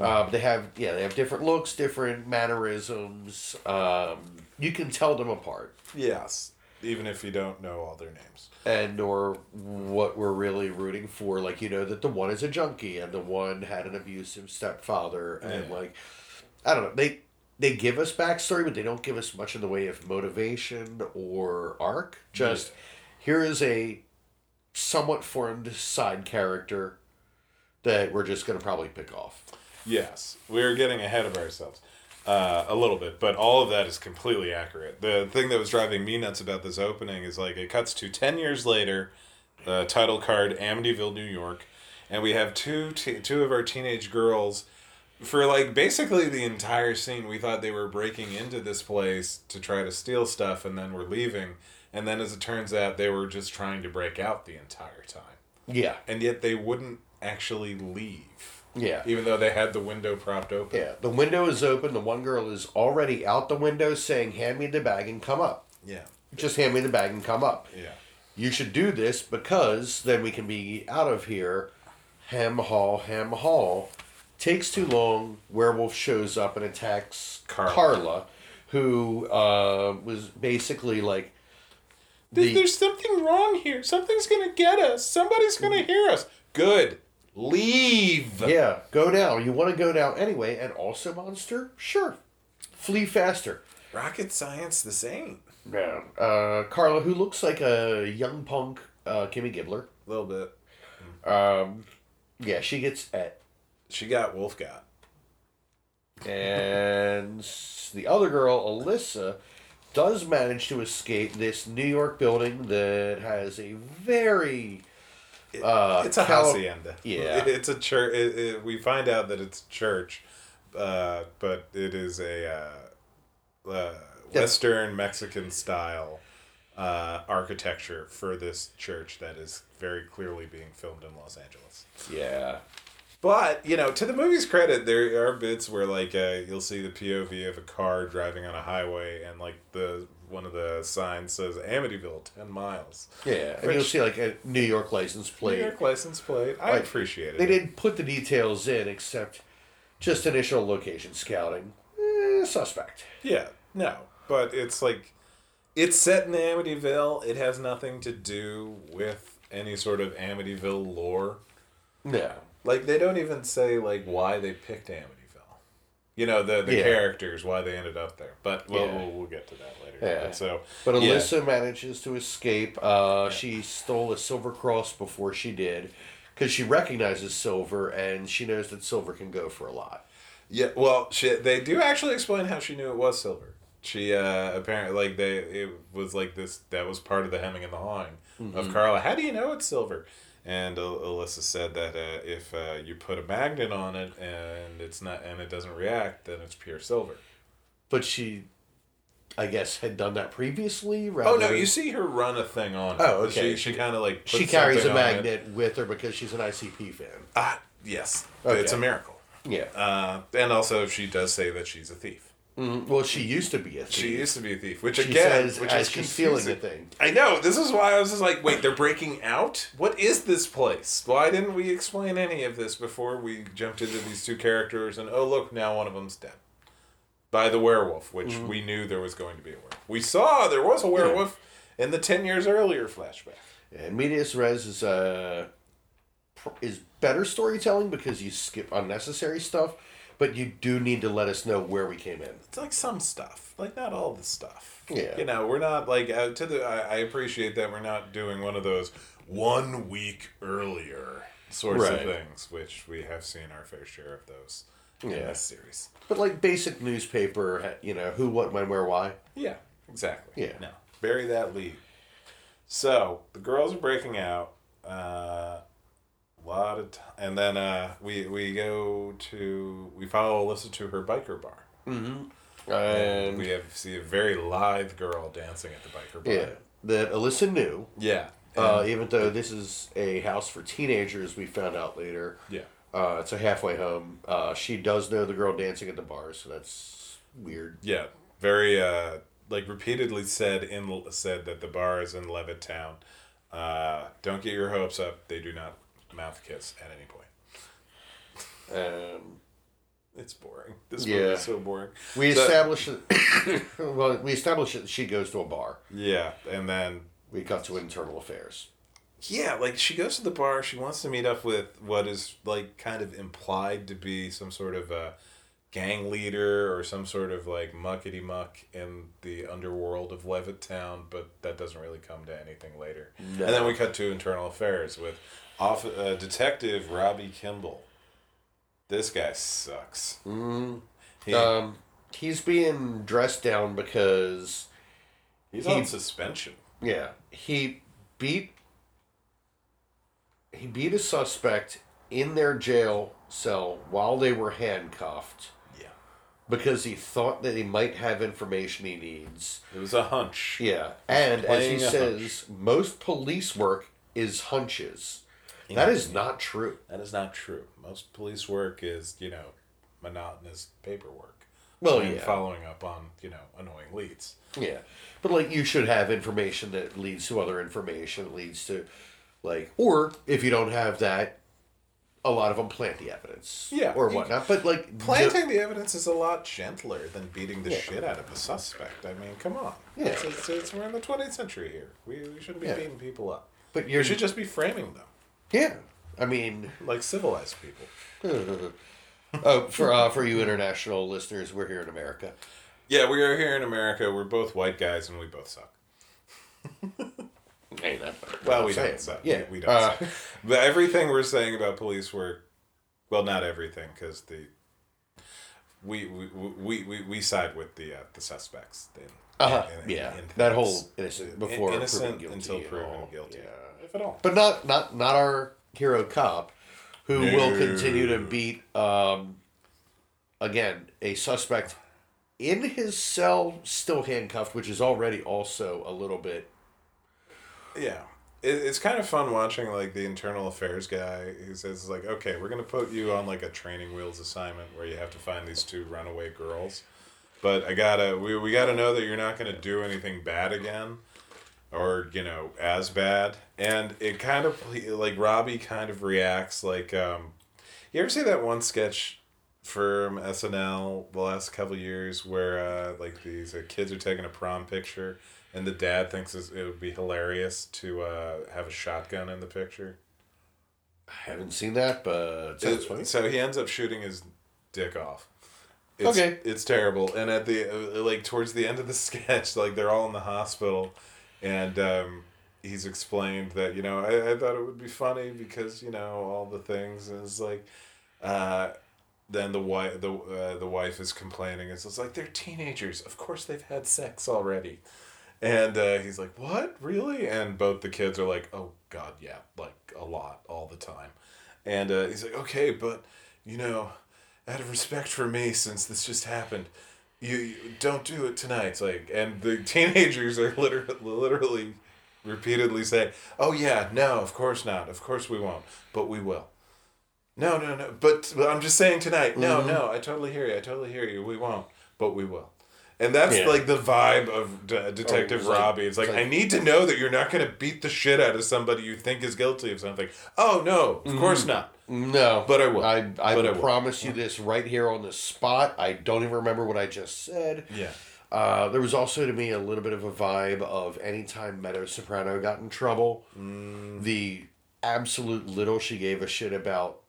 Uh, they have yeah they have different looks, different mannerisms. Um, you can tell them apart, Yes. Even if you don't know all their names. and or what we're really rooting for. Like you know that the one is a junkie, and the one had an abusive stepfather, and Yeah. like I don't know they they give us backstory, but they don't give us much in the way of motivation or arc. Just here is a somewhat formed side character that we're just gonna probably pick off. Yes, we're getting ahead of ourselves uh, a little bit, but all of that is completely accurate. The thing that was driving me nuts about this opening is like it cuts to 10 years later, the title card, Amityville, New York, and we have two, te- two of our teenage girls. For like basically the entire scene, we thought they were breaking into this place to try to steal stuff and then we're leaving. And then as it turns out, they were just trying to break out the entire time. Yeah, And yet they wouldn't actually leave yeah. even though they had the window propped open. Yeah, the window is open. The one girl is already out the window saying, Hand me the bag and come up. Yeah. Just hand me the bag and come up. Yeah. You should do this because then we can be out of here. Ham haul, ham haul. Takes too long. Werewolf shows up and attacks Carla. Carla, who uh, was basically like. The, There's something wrong here. Something's gonna get us. Somebody's gonna hear us. Good. Leave. yeah, go now. You want to go now anyway. And also, monster? Sure. Flee faster. Rocket science the same. Yeah. Uh, Carla, who looks like a young punk uh, Kimmy Gibbler. A little bit. Um, yeah, she gets at. She got Wolf got. And the other girl, Alyssa, does manage to escape this New York building that has a very. Uh, It's a hacienda. Yeah. It's a church. It, it, we find out that it's church, uh, but it is a uh, uh, Western Mexican style uh, architecture for this church that is very clearly being filmed in Los Angeles. Yeah. But you know, to the movie's credit, there are bits where like uh, you'll see the POV of a car driving on a highway, and like the one of the signs says Amityville, ten miles. Yeah. And you'll see like a New York license plate. New. York license plate. I Like, appreciate it. They didn't put the details in except just initial location scouting. Eh, suspect. Yeah, no, but it's like it's set in Amityville. It has nothing to do with any sort of Amityville lore. Yeah. Like they don't even say like why they picked Amityville. You know the the Yeah. characters why they ended up there. But we'll Yeah. we'll, we'll get to that later. Yeah. But so But yeah. Alyssa manages to escape. Uh, She stole a silver cross before she did, because she recognizes silver and she knows that silver can go for a lot. Yeah, well, she, they do actually explain how she knew it was silver. She uh, apparently like they it was like this that was part of the hemming and the hawing of Carla. How do you know it's silver? And Alyssa said that uh, if uh, you put a magnet on it and it's not and it doesn't react, then it's pure silver. But she, I guess, had done that previously. Oh no, you see her run a thing on. it. Oh, okay. She, she kind of like She puts carries a something on it. magnet with her because she's an ICP fan. Ah, yes, Okay. it's a miracle. Yeah. Uh, and also, she does say that she's a thief. Mm, well, she used to be a thief. She used to be a thief, which She again, says which is she's feeling the thing. I know. This is why I was just like, wait, they're breaking out. What is this place? Why didn't we explain any of this before we jumped into these two characters? And oh, look, now one of them's dead by the werewolf, which Mm-hmm. we knew there was going to be a werewolf. We saw there was a werewolf in the ten years earlier flashback. And Medias Res is uh, is better storytelling because you skip unnecessary stuff, but you do need to let us know where we came in. It's like some stuff, like not all the stuff. Yeah. You know, we're not like out to the. I, I appreciate that we're not doing one of those one week earlier sorts Right. of things, which we have seen our fair share of those in Yeah. this series. But like basic newspaper, you know, who, what, when, where, why. Yeah, exactly. Yeah. No, bury that lead. So the girls are breaking out. Uh, a lot of, time. and then uh, we we go to we follow Alyssa to her biker bar. And And we have see a very lithe girl dancing at the biker bar. yeah, that Alyssa knew. Yeah. Uh, even though this is a house for teenagers, we found out later. yeah. Uh, it's a halfway home. Uh, she does know the girl dancing at the bar, so that's weird. Yeah. Very uh like repeatedly said in said that the bar is in Levittown. Uh, don't get your hopes up. They do not mouth kiss at any point. Um, It's boring. This Yeah. movie is so boring. we So- established that. well, we establish that she goes to a bar. Yeah, and then We cut to internal affairs. yeah, like she goes to the bar. She wants to meet up with what is like kind of implied to be some sort of a gang leader or some sort of like muckety muck in the underworld of Levittown, but that doesn't really come to anything later. No. And then we cut to internal affairs with off uh, Detective Robbie Kimball. This guy sucks. Mm. He, Um, he's being dressed down because he's he- on suspension. yeah he beat he beat a suspect in their jail cell while they were handcuffed because he thought that he might have information he needs. it was a hunch. Yeah, and as he says, most police work is hunches. That is not true. That is not true. Most police work is, you know, monotonous paperwork. Well, and yeah. following up on, you know, annoying leads. Yeah, but like you should have information that leads to other information leads to, like, or if you don't have that, a lot of them plant the evidence. Yeah, or whatnot. But like Planting the evidence is a lot gentler than beating the Yeah. shit out of a suspect. I mean, come on. Yeah. It's, it's, it's- we're in the 20th century here. We, we shouldn't be Yeah. beating people up. But you're should just be framing them yeah. I mean, like civilized people. oh, for uh, for you international listeners, we're here in America. Yeah, we are here in America. We're both white guys and we both suck. Ain't that Well, we don't. Yeah, We, we don't uh. But everything we're saying about police work, well, not everything, because the we we, we, we we side with the uh, the suspects. In, Uh-huh. in- in- yeah, that whole innocent before innocent proven guilty until proven guilty, Yeah. if at all. but not not not our hero cop, who will continue to beat um, again a suspect in his cell, still handcuffed, which is already also a little bit. Yeah. It, it's kind of fun watching like the internal affairs guy who says like, okay, we're gonna put you on like a training wheels assignment where you have to find these two runaway girls, but I gotta we, we gotta know that you're not gonna do anything bad again, or you know as bad. And it kind of like Robbie kind of reacts like, um, you ever see that one sketch from SNL the last couple years where uh, like these uh, kids are taking a prom picture and the dad thinks it would be hilarious to uh, have a shotgun in the picture. I haven't seen that, but sounds funny. So he ends up shooting his dick off. It's, Okay. It's terrible. And at the uh, like towards the end of the sketch, like they're all in the hospital, and um, he's explained that you know I, I thought it would be funny because you know all the things and it's like, uh, then the wife the uh, the wife is complaining. It's just like they're teenagers. Of course they've had sex already. And uh, he's like, "What, really?" And both the kids are like, "Oh God, yeah, like a lot, all the time." And uh, he's like, "Okay, but you know, out of respect for me, since this just happened, you, you don't do it tonight." Like, and the teenagers are literally, literally, repeatedly saying, "Oh yeah, no, of course not, of course we won't, but we will." No, no, no, but, but I'm just saying tonight. No, no, I totally hear you. I totally hear you. We won't, but we will. And that's Yeah. like the vibe of De- Detective it's like- Robbie. It's like, it's like- I need to know that you're not going to beat the shit out of somebody you think is guilty of something. Oh no, of course not. No, But I will. I, I But I will will. promise you this right here on the spot. I don't even remember what I just said. Yeah. Uh, there was also to me a little bit of a vibe of anytime Meadow Soprano got in trouble, Mm. the absolute little she gave a shit about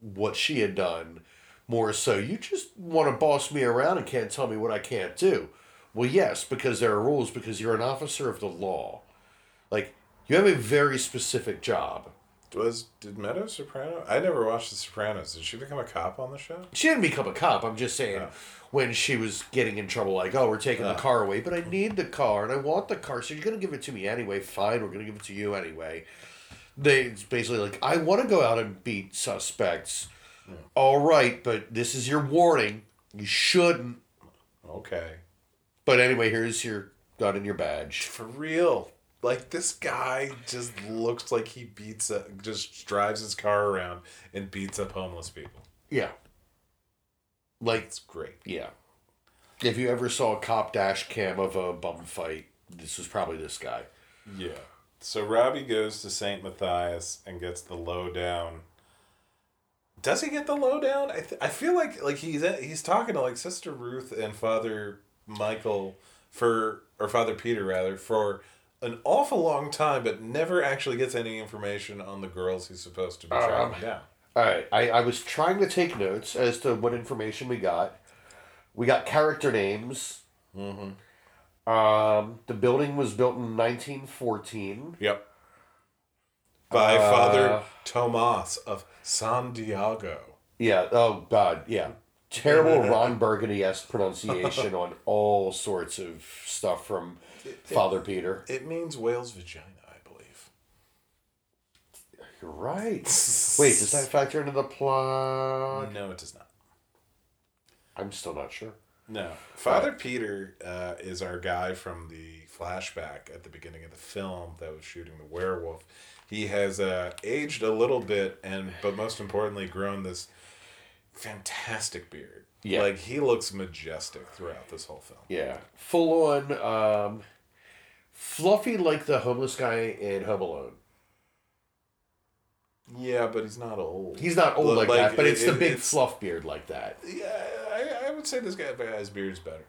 what she had done. More so, you just want to boss me around and can't tell me what I can't do. Well, yes, because there are rules, because you're an officer of the law. Like, you have a very specific job. Was did Meadow Soprano? I never watched The Sopranos. Did she become a cop on the show? She didn't become a cop. I'm just saying, oh. when she was getting in trouble, like, oh, we're taking the oh. car away, but I need the car and I want the car, so you're gonna give it to me anyway. Fine, we're gonna give it to you anyway. They it's basically like, I want to go out and beat suspects. All right, but this is your warning. You shouldn't. Okay. But anyway, here's your gun and your badge. For real. Like this guy just looks like he beats up, just drives his car around and beats up homeless people. Yeah. Like, It's great. yeah. If you ever saw a cop dash cam of a bum fight, this was probably this guy. Yeah. So Robbie goes to St. Matthias and gets the lowdown. Does he get the lowdown? I, th- I feel like like he's he's talking to like Sister Ruth and Father Michael for or Father Peter rather for an awful long time, but never actually gets any information on the girls he's supposed to be tracking down. All right, I, I was trying to take notes as to what information we got. We got character names. Mm-hmm. Um, the building was built in 1914. Yep. By Father Uh, Tomas of San Diego. Yeah. Oh God. Yeah. Terrible Ron Burgundy esque pronunciation on all sorts of stuff from Father Peter. It means whale's vagina, I believe. You're right. Wait, does that factor into the plot? No, it does not. I'm still not sure. No. Father Peter uh, is our guy from the flashback at the beginning of the film that was shooting the werewolf. He has uh, aged a little bit, and but most importantly, grown this fantastic beard. Yeah. Like he looks majestic throughout this whole film. Yeah, full on, um, fluffy like the homeless guy in Home Alone. Yeah, but he's not old. He's not old like, Like, that, but it's it- the big it's- fluff beard like that. Yeah, I, I would say this guy guy's beard's better.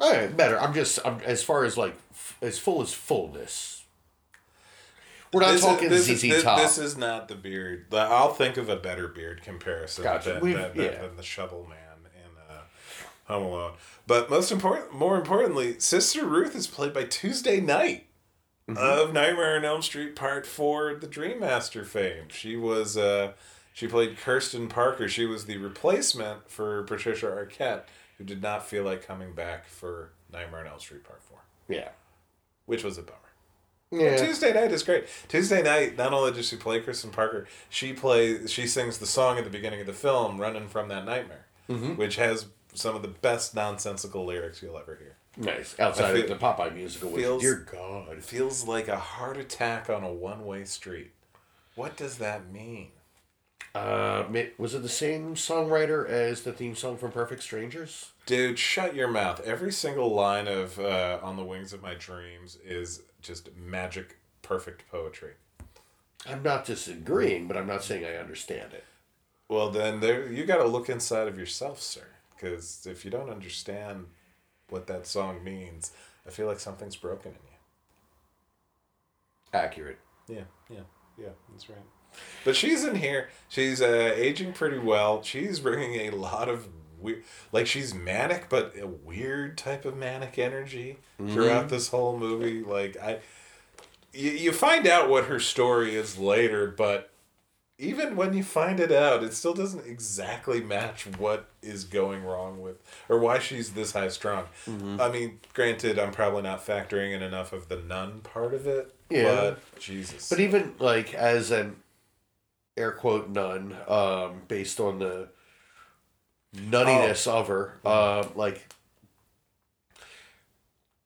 All right, better. I'm just I'm, as far as like f- as full as fullness. We're not This is- talking this ZZ is, this, Top. This is not the beard. I'll think of a better beard comparison Gotcha. than, than, than, yeah. than the Shovel Man in uh, Home Alone. But most important, more importantly, Sister Ruth is played by Tuesday Knight Mm-hmm. of Nightmare on Elm Street Part Four, the Dream Master fame. She was uh, she played Kristen Parker. She was the replacement for Patricia Arquette, who did not feel like coming back for Nightmare on Elm Street Part Four, yeah. which was a bummer. Yeah. Tuesday Knight is great. Tuesday Knight, not only does she play Kristen Parker, she plays she sings the song at the beginning of the film, "Running from That Nightmare," Mm-hmm. which has some of the best nonsensical lyrics you'll ever hear. Nice. Outside feel- of the Popeye musical, which, feels- dear God. Feels like a heart attack on a one-way street. What does that mean? Uh, was it the same songwriter as the theme song from Perfect Strangers? Dude, shut your mouth. Every single line of uh, "On the Wings of My Dreams" is just magic, perfect poetry. I'm not disagreeing, but I'm not saying I understand it. Well, then there you got to look inside of yourself, sir. Because if you don't understand what that song means, I feel like something's broken in you. Accurate. Yeah, yeah, yeah. That's right. But she's in here. She's uh, aging pretty well. She's bringing a lot of weird, like she's manic, but a weird type of manic energy throughout this whole movie. Like I, you, you find out what her story is later, but even when you find it out, it still doesn't exactly match what is going wrong with or why she's this high strung. I mean, granted, I'm probably not factoring in enough of the nun part of it. Yeah. But Jesus. But even like as an air quote nun, um, based on the nuttiness Oh. of her, um, like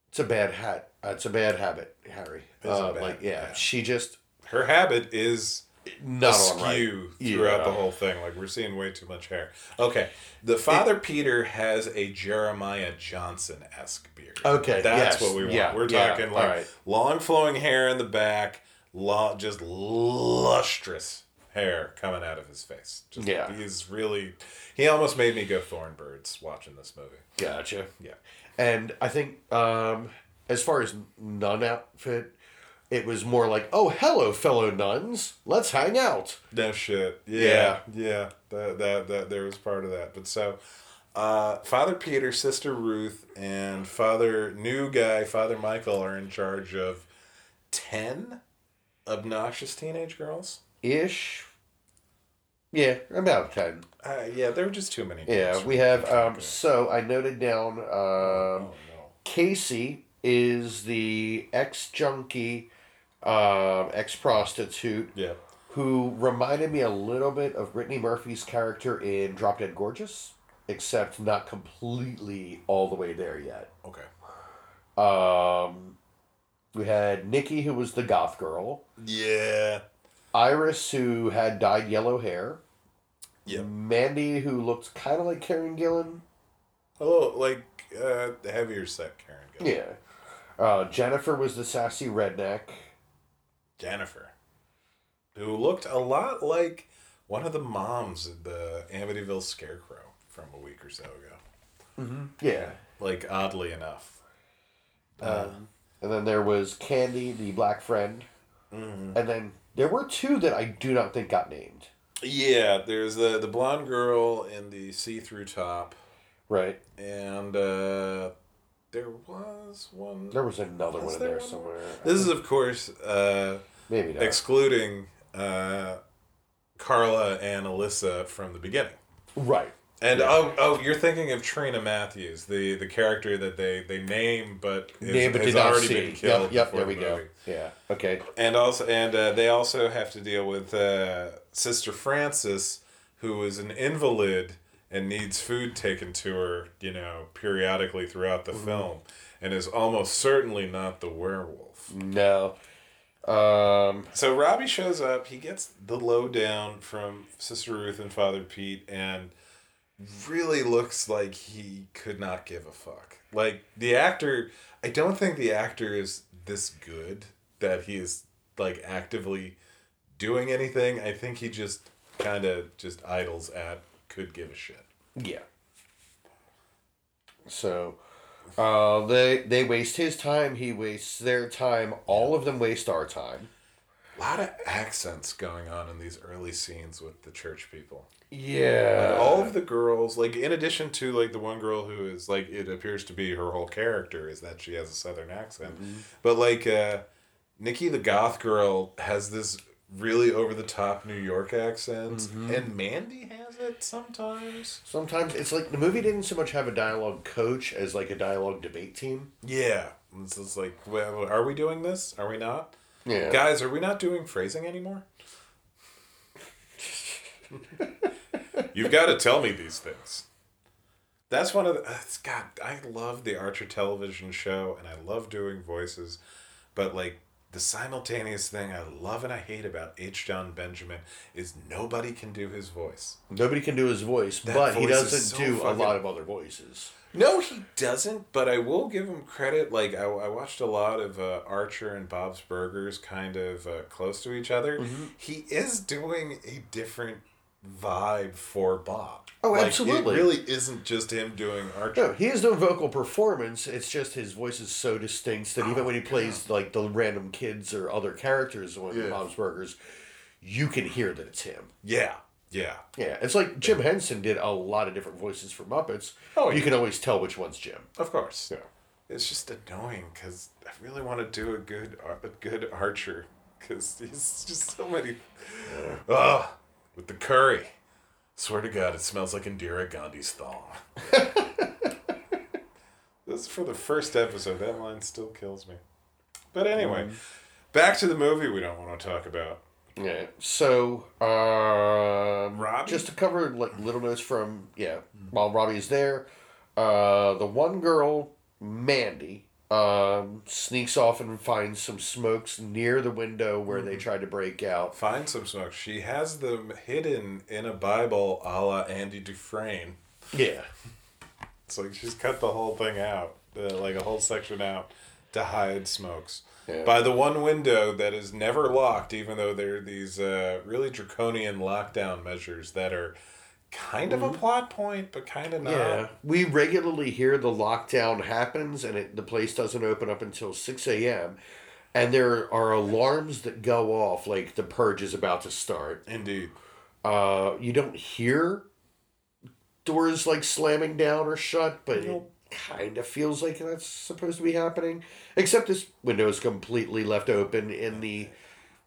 it's a bad hat. Uh, it's a bad habit, Harry. a Uh, bad- like yeah, yeah. she just her habit is not on right. throughout Yeah. the whole thing. Like we're seeing way too much hair. Okay, the father Peter has a Jeremiah Johnson esque beard. Okay, that's yes, what we want. yeah, we're yeah, talking like alright. long flowing hair in the back, long, just lustrous hair coming out of his face. Just, Yeah. he's really. He almost made me go Thornbirds watching this movie. Gotcha. Yeah. And I think um, as far as nun outfit, it was more like, oh, hello, fellow nuns, let's hang out. No shit. Yeah, yeah. That that that there was part of that. But so, uh, Father Peter, Sister Ruth, and Father new guy, Father Michael, are in charge of ten obnoxious teenage girls. Ish. Yeah, about 10. Uh, yeah, there were just too many. Yeah, we have. Um, so I noted down um, Oh no. Casey is the ex junkie, um, ex prostitute Yeah. who reminded me a little bit of Brittany Murphy's character in Drop Dead Gorgeous, except not completely all the way there yet. Okay. Um, we had Nikki, who was the goth girl, Yeah. Iris, who had dyed yellow hair, Yep. Mandy, who looked kind of like Karen Gillan. Oh, like uh, the heavier set Karen. Gillan. Yeah. Uh, Jennifer was the sassy redneck. Jennifer, who looked a lot like one of the moms of the Amityville Scarecrow from a week or so ago. Yeah. Like oddly enough. Um, and then there was Candy, the black friend. And then there were two that I do not think got named. Yeah, there's the the blonde girl in the see-through top, Right. and uh, there was one. There was another Was one in there there one somewhere. This is, of course, uh, Maybe not. excluding uh, Carla and Alyssa from the beginning. right. And oh, oh, you're thinking of Trina Matthews, the the character that they they name, but is, Name but has already see. been killed. Yep, yep there we the go. Yeah. Okay. And also, and uh, they also have to deal with uh, Sister Frances, who is an invalid and needs food taken to her, you know, periodically throughout Mm-hmm. the film, and is almost certainly not the werewolf. No. Um, So Robbie shows up. He gets the lowdown from Sister Ruth and Father Pete, and really looks like he could not give a fuck. Like the actor, I don't think the actor is this good that he is like actively doing anything. I think he just kind of just idles at could give a shit. yeah. So, uh, they they waste his time. He wastes their time. All of them waste our time. A lot of accents going on in these early scenes with the church people. Yeah. And all of the girls, like in addition to like the one girl who is like it appears to be her whole character is that she has a southern accent. But like uh Nikki the goth girl has this really over the top New York accent and Mandy has it sometimes. Sometimes it's like the movie didn't so much have a dialogue coach as like a dialogue debate team. Yeah. It's just like well, are we doing this? Are we not? Yeah. Guys, are we not doing phrasing anymore? You've got to tell me these things. That's one of the. God, I love the Archer television show and I love doing voices, but like the simultaneous thing I love and I hate about H. Jon Benjamin is nobody can do his voice. Nobody can do his voice, That but he voice is doesn't so do fucking- a lot of other voices. No, he doesn't. But I will give him credit. Like I, I watched a lot of uh, Archer and Bob's Burgers, kind of uh, close to each other. Mm-hmm. He is doing a different vibe for Bob. Oh, Like, absolutely. It really isn't just him doing Archer. No, he has no vocal performance. It's just his voice is so distinct that even when he oh, plays like the random kids or other characters on Yeah. Bob's Burgers, you can hear that it's him. Yeah, yeah. Yeah, it's like Jim Henson did a lot of different voices for Muppets. Oh, you can always tell which one's Jim. Of course. Yeah. It's just annoying because I really want to do a good a good Archer because he's just so many. Ugh, with the curry. Swear to God, it smells like Indira Gandhi's thong. this is for the first episode. That line still kills me. But anyway, back to the movie we don't want to talk about. Yeah. So, um, Robbie? just to cover like little notes from yeah, while Robbie is there, uh, the one girl, Mandy, um, sneaks off and finds some smokes near the window where they tried to break out. Find some smokes. She has them hidden in a Bible a la Andy Dufresne. Yeah. It's like she's cut the whole thing out, uh, like a whole section out to hide smokes. Yeah. By the one window that is never locked, even though there are these uh, really draconian lockdown measures that are kind of a plot point, but kind of not. Yeah, we regularly hear the lockdown happens and it, the place doesn't open up until 6 a.m. And there are alarms that go off, like the purge is about to start. Indeed. Uh, you don't hear doors like slamming down or shut, but it kind of feels like that's supposed to be happening. Except this window is completely left open in the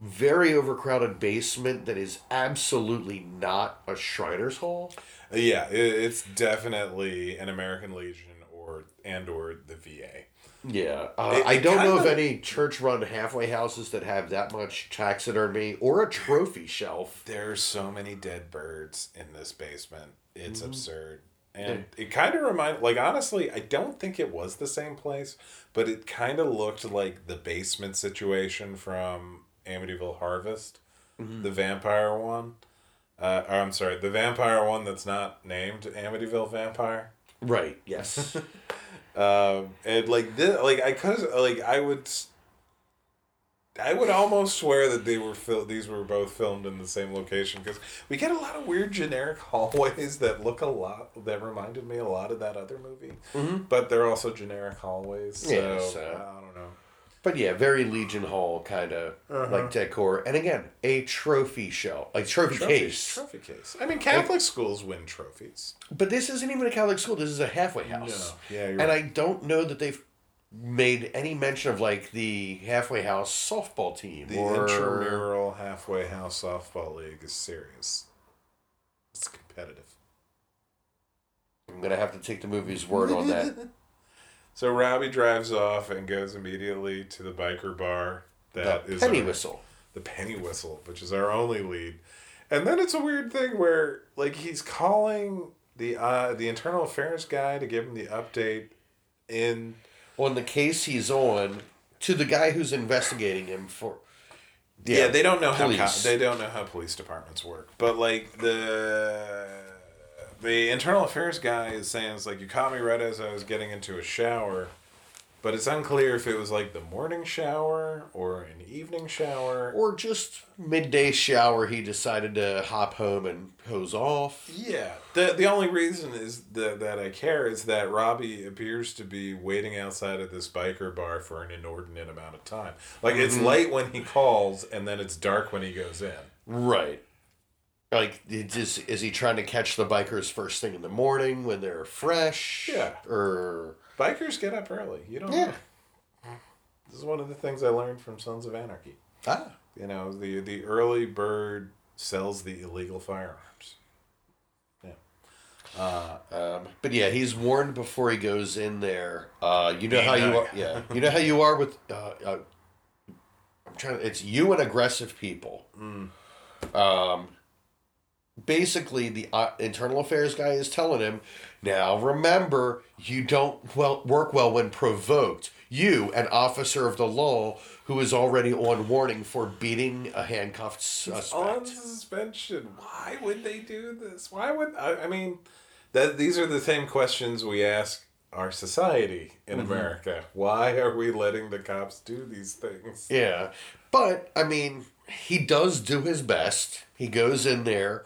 very overcrowded basement that is absolutely not a Shriner's Hall. Yeah, it's definitely an American Legion or and or the VA. Yeah, uh, It- I don't know of any church-run halfway houses that have that much taxidermy or a trophy shelf. There's so many dead birds in this basement. It's Mm-hmm. absurd. And it kind of remind like honestly, I don't think it was the same place, but it kind of looked like the basement situation from Amityville Harvest, Mm-hmm. the vampire one. Uh, or I'm sorry, the vampire one that's not named Amityville Vampire. Right. Yes. Um, and like this, like I could, like I would, I would almost swear that they were fil- These were both filmed in the same location because we get a lot of weird generic hallways that look a lot that reminded me a lot of that other movie, mm-hmm. but they're also generic hallways. So, Yeah, so- I don't know. But yeah, very Legion Hall kind of uh-huh. like decor, and again, a trophy shelf, like trophy case. Trophy case. I mean, Catholic schools win trophies. But this isn't even a Catholic school. This is a halfway house. No. Yeah, you're and right. I don't know that they've made any mention of like the halfway house softball team The or intramural halfway house softball league is serious. It's competitive. I'm gonna have to take the movie's word on that. So Robbie drives off and goes immediately to the biker bar. That the is penny our- whistle. The penny whistle, which is our only lead. And then it's a weird thing where like he's calling the uh, the internal affairs guy to give him the update in on the case he's on to the guy who's investigating him for. Yeah, they don't know how police. co- they don't know how police departments work. But like the the internal affairs guy is saying it's like you caught me right as I was getting into a shower, but it's unclear if it was like the morning shower or an evening shower. Or just midday shower, he decided to hop home and hose off. Yeah, the the only reason is that that I care is that Robbie appears to be waiting outside of this biker bar for an inordinate amount of time. Like it's mm-hmm. late when he calls, and then it's dark when he goes in. Right. Like, it just, is he trying to catch the bikers first thing in the morning when they're fresh? Yeah. Or. Bikers get up early. You don't. know. This is one of the things I learned from Sons of Anarchy. Ah. You know, the the early bird sells the illegal firearms. Yeah. Um, but yeah, he's warned before he goes in there. Uh, you know how you are. Yeah, you know how you are with. Uh, uh, I'm trying. To, it's you and aggressive people. Um, basically, the uh, internal affairs guy is telling him, now remember, you don't well work well when provoked. You, an officer of the law, who is already on warning for beating a handcuffed suspect. On suspension. Why would they do this? Why would I, I mean that these are the same questions we ask our society in America. Why are we letting the cops do these things? Yeah. But, I mean, he does do his best. He goes in there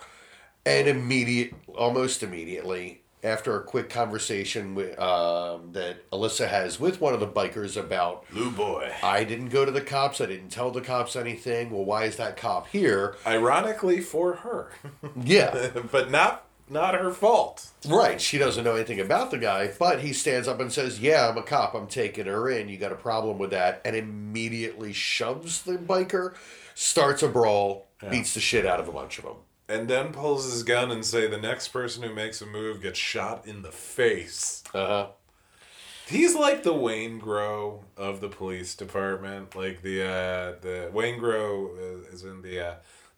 and immediate almost immediately after a quick conversation with, um, that Alyssa has with one of the bikers about Blue boy. I didn't go to the cops. I didn't tell the cops anything. Well, why is that cop here? Ironically for her, Yeah, but not not her fault. right. She doesn't know anything about the guy, but he stands up and says, "Yeah, I'm a cop. I'm taking her in. You got a problem with that?" And immediately shoves the biker, starts a brawl, beats the shit out of a bunch of them. And then pulls his gun and say the next person who makes a move gets shot in the face. Uh huh. He's like the Waingro of the police department. Like the uh, the Waingro is in the uh,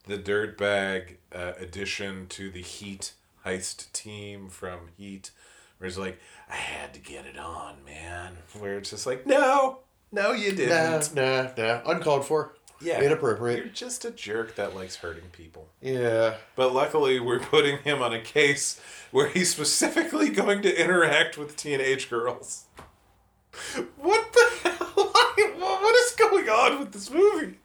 the dirtbag uh, addition to the Heat heist team from Heat, where it's like, I had to get it on, man. Where it's just like, no, no, you didn't. nah, nah. Uncalled for. Yeah, Inappropriate. You're just a jerk that likes hurting people. Yeah. But luckily, we're putting him on a case where he's specifically going to interact with teenage girls. What the hell? What is going on with this movie?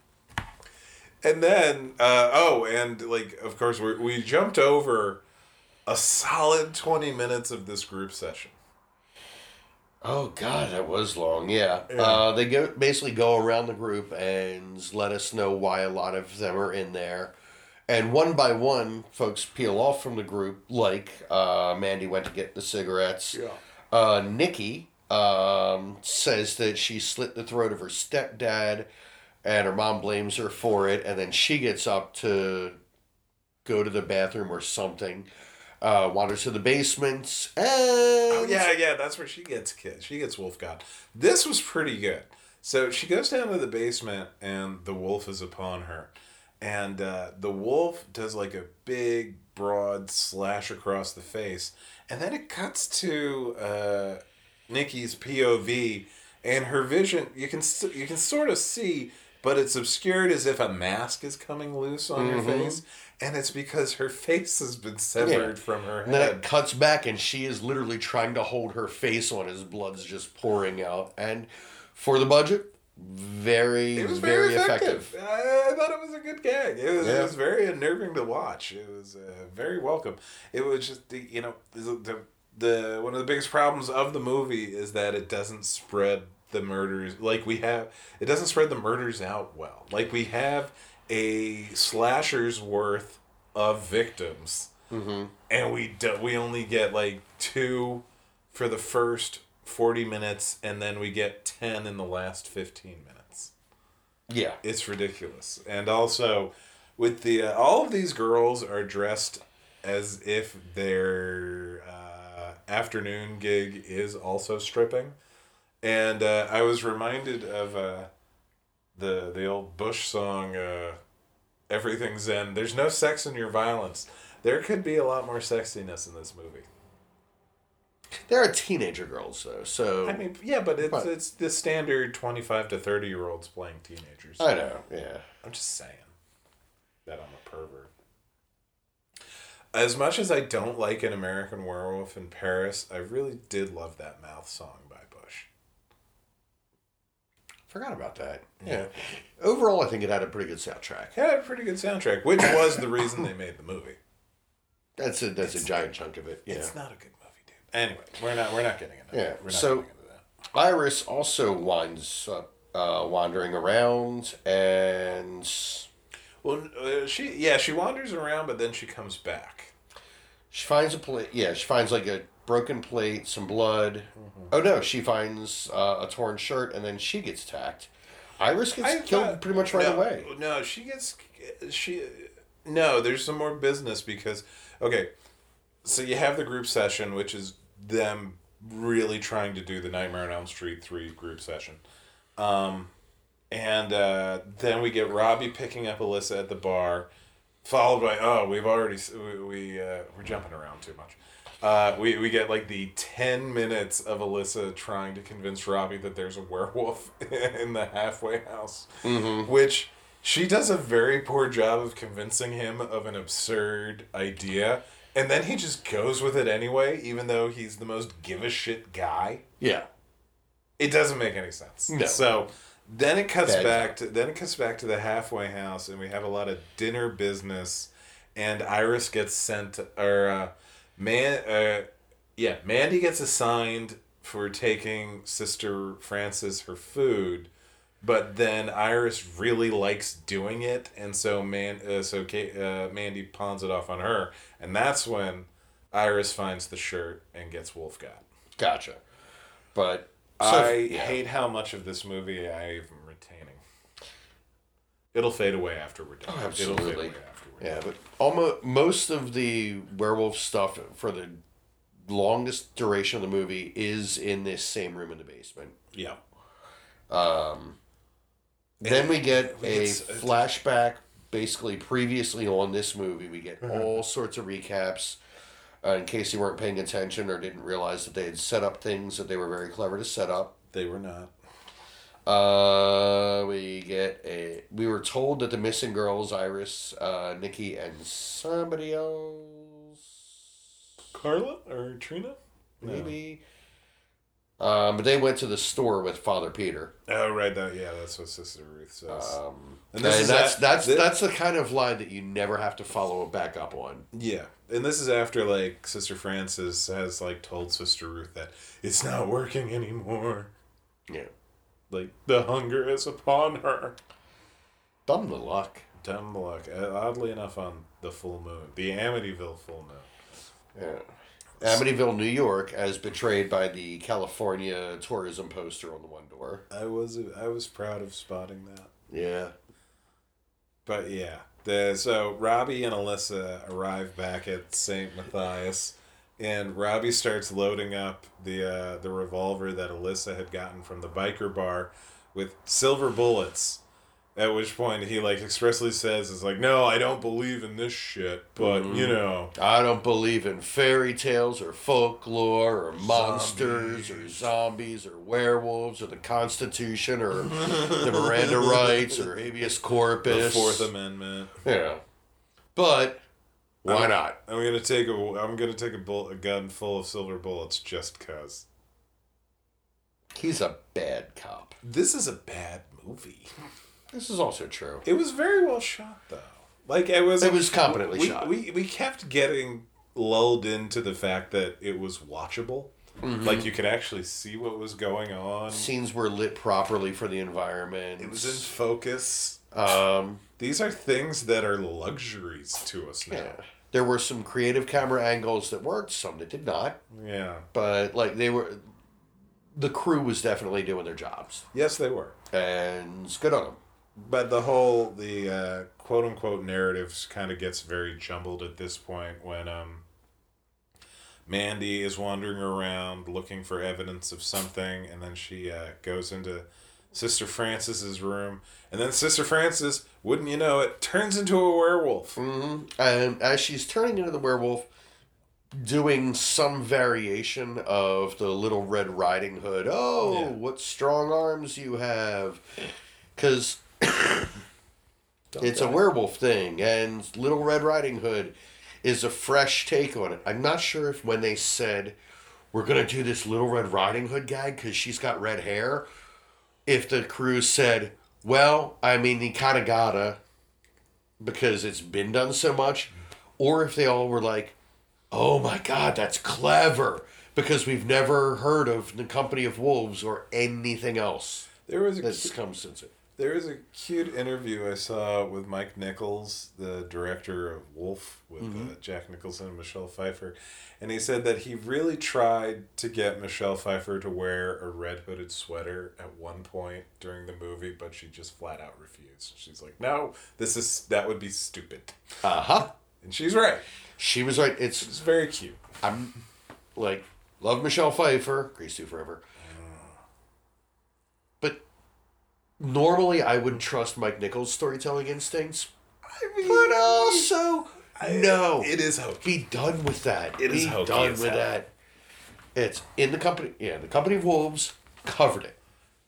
And then, uh, oh, and like, of course, we we jumped over a solid 20 minutes of this group session. Oh God, that was long. Yeah. Uh, they go basically go around the group and let us know why a lot of them are in there, and one by one, folks peel off from the group. Like uh, Mandy went to get the cigarettes. Yeah. Uh, Nikki um, says that she slit the throat of her stepdad, and her mom blames her for it. And then she gets up to go to the bathroom or something. Uh, wanders to the basement and Oh yeah, yeah, that's where she gets kid. She gets wolf god. This was pretty good. So she goes down to the basement, and the wolf is upon her, and uh, the wolf does like a big, broad slash across the face, and then it cuts to uh, Nikki's POV, and her vision. You can you can sort of see, but it's obscured as if a mask is coming loose on her face, and it's because her face has been severed from her And then it cuts back, and she is literally trying to hold her face on his blood's just pouring out. And for the budget, very, It was very, very, effective. effective. I, I thought it was a good gag. It was, Yeah. it was very unnerving to watch. It was uh, very welcome. It was just the you know the, the the one of the biggest problems of the movie is that it doesn't spread the murders like we have. It doesn't spread the murders out well. Like we have a slasher's worth of victims, Mm-hmm. and we do, we only get like two for the first forty minutes, and then we get ten in the last fifteen minutes Yeah. it's ridiculous and also with the uh, all of these girls are dressed as if their uh, afternoon gig is also stripping and uh, i was reminded of uh, the the old bush song uh, Everything Zen there's no sex in your violence there could be a lot more sexiness in this movie There are teenager girls, though, so. i mean yeah but it's it's the standard 25 to 30 year olds playing teenagers I know, yeah. I'm just saying that I'm a pervert. As much as I don't like an American Werewolf in Paris, I really did love that mouth song. Forgot about that. Yeah. Overall, I think it had a pretty good soundtrack. It had a pretty good soundtrack, which was the reason they made the movie. That's a that's a giant chunk of it. Yeah. It's not a good movie, dude. Anyway, we're not we're not getting into Yeah, that. We're not so- getting into that. Iris also winds up uh, wandering around and Well, uh, she yeah she wanders around, but then she comes back. she finds a place. Yeah, she finds like a broken plate, some blood. Oh no, she finds uh, a torn shirt, and then she gets attacked. Iris gets I killed thought- pretty much right no, away. No, she gets she. No, there's some more business because okay, so you have the group session, which is them really trying to do the Nightmare on Elm Street three group session, um, and uh, then we get Robbie picking up Alyssa at the bar, followed by oh we've already we, we uh, we're jumping around too much. Uh, we, we get like the 10 minutes of Alyssa trying to convince Robbie that there's a werewolf in the halfway house, which she does a very poor job of convincing him of an absurd idea. And then he just goes with it anyway, even though he's the most give a shit guy. Yeah, It doesn't make any sense. No. So then it cuts Bad back to then it cuts back to the halfway house, and we have a lot of dinner business. And Iris gets sent, or uh, man, uh, Yeah, Mandy gets assigned for taking Sister Frances her food, but then Iris really likes doing it, and so man, uh, so Kate, uh, Mandy pawns it off on her, and that's when Iris finds the shirt and gets Wolfgat. Gotcha. But so- I yeah. hate how much of this movie I am retaining. It'll fade away after we're done. Oh, It'll fade absolutely. Away after we're Yeah, but almost most of the werewolf stuff for the longest duration of the movie is in this same room in the basement. Yeah. Um, then we get a get flashback, basically previously on this movie. We get all sorts of recaps. Uh, in case you weren't paying attention or didn't realize that they had set up things that they were very clever to set up. They were not. Uh, we get a. We were told that the missing girls, Iris, uh, Nikki, and somebody else, Carla or Trina? No. maybe. Um, but they went to the store with Father Peter. Oh, right. That yeah, that's what Sister Ruth says. Um, And and, is that's at- that's thi- that's the kind of line that you never have to follow back up on. yeah, and this is after like Sister Frances has like told Sister Ruth that it's not working anymore. Yeah, Like the hunger is upon her. dumb the luck. Dumb luck. Uh, Oddly enough, on the full moon, the Amityville full moon. Yeah. Amityville, New York, as betrayed by the California tourism poster on the one door. I was I was proud of spotting that. Yeah. But yeah, the so Robbie and Alyssa arrive back at Saint Matthias, and Robbie starts loading up the uh, the revolver that Alyssa had gotten from the biker bar with silver bullets. At which point he like expressly says, "Is like, no, I don't believe in this shit, but you know, I don't believe in fairy tales or folklore or monsters or zombies or werewolves or the Constitution or the Miranda rights or habeas the corpus. Fourth Amendment." Yeah. But why I'm- not? I'm gonna take a I'm gonna take a bull a gun full of silver bullets just cause. He's a bad cop. This is a bad movie. This is also true. It was very well shot, though. Like it was. It was competently we, shot. We we kept getting lulled into the fact that it was watchable. Mm-hmm. Like you could actually see what was going on. Scenes were lit properly for the environment. It was in focus. Um, These are things that are luxuries to us now. yeah. There were some creative camera angles that worked, some that did not. Yeah. But like they were, the crew was definitely doing their jobs, Yes, they were. and it's good on them. But the whole the uh, quote unquote narratives kind of gets very jumbled at this point when um, Mandy is wandering around looking for evidence of something, and then she uh, goes into Sister Frances's room, and then Sister Frances, wouldn't you know it, turns into a werewolf. hmm And as she's turning into the werewolf, doing some variation of the Little Red Riding Hood. Oh, Yeah. what strong arms you have! Because it's a werewolf thing, and Little Red Riding Hood is a fresh take on it. I'm not sure if when they said we're gonna do this Little Red Riding Hood gag because she's got red hair, if the crew said, "Well, I mean, you kind of gotta," because it's been done so much, or if they all were like, "Oh my God, that's clever," because we've never heard of the Company of Wolves or anything else There was a that's come since it. There was a cute interview I saw with Mike Nichols, the director of Wolf, with uh, Jack Nicholson and Michelle Pfeiffer, and he said that he really tried to get Michelle Pfeiffer to wear a red hooded sweater at one point during the movie, but she just flat out refused. She's like, "No, this is that would be stupid," Uh huh. and she's right. She was right. It's It's very cute. I'm like love Michelle Pfeiffer, Grease 2 forever. But normally I wouldn't trust Mike Nichols' storytelling instincts, I mean, but also no. it is hokey. Be done with that. It is Be done with hell. that. It's in the company. Yeah, the company of wolves covered it.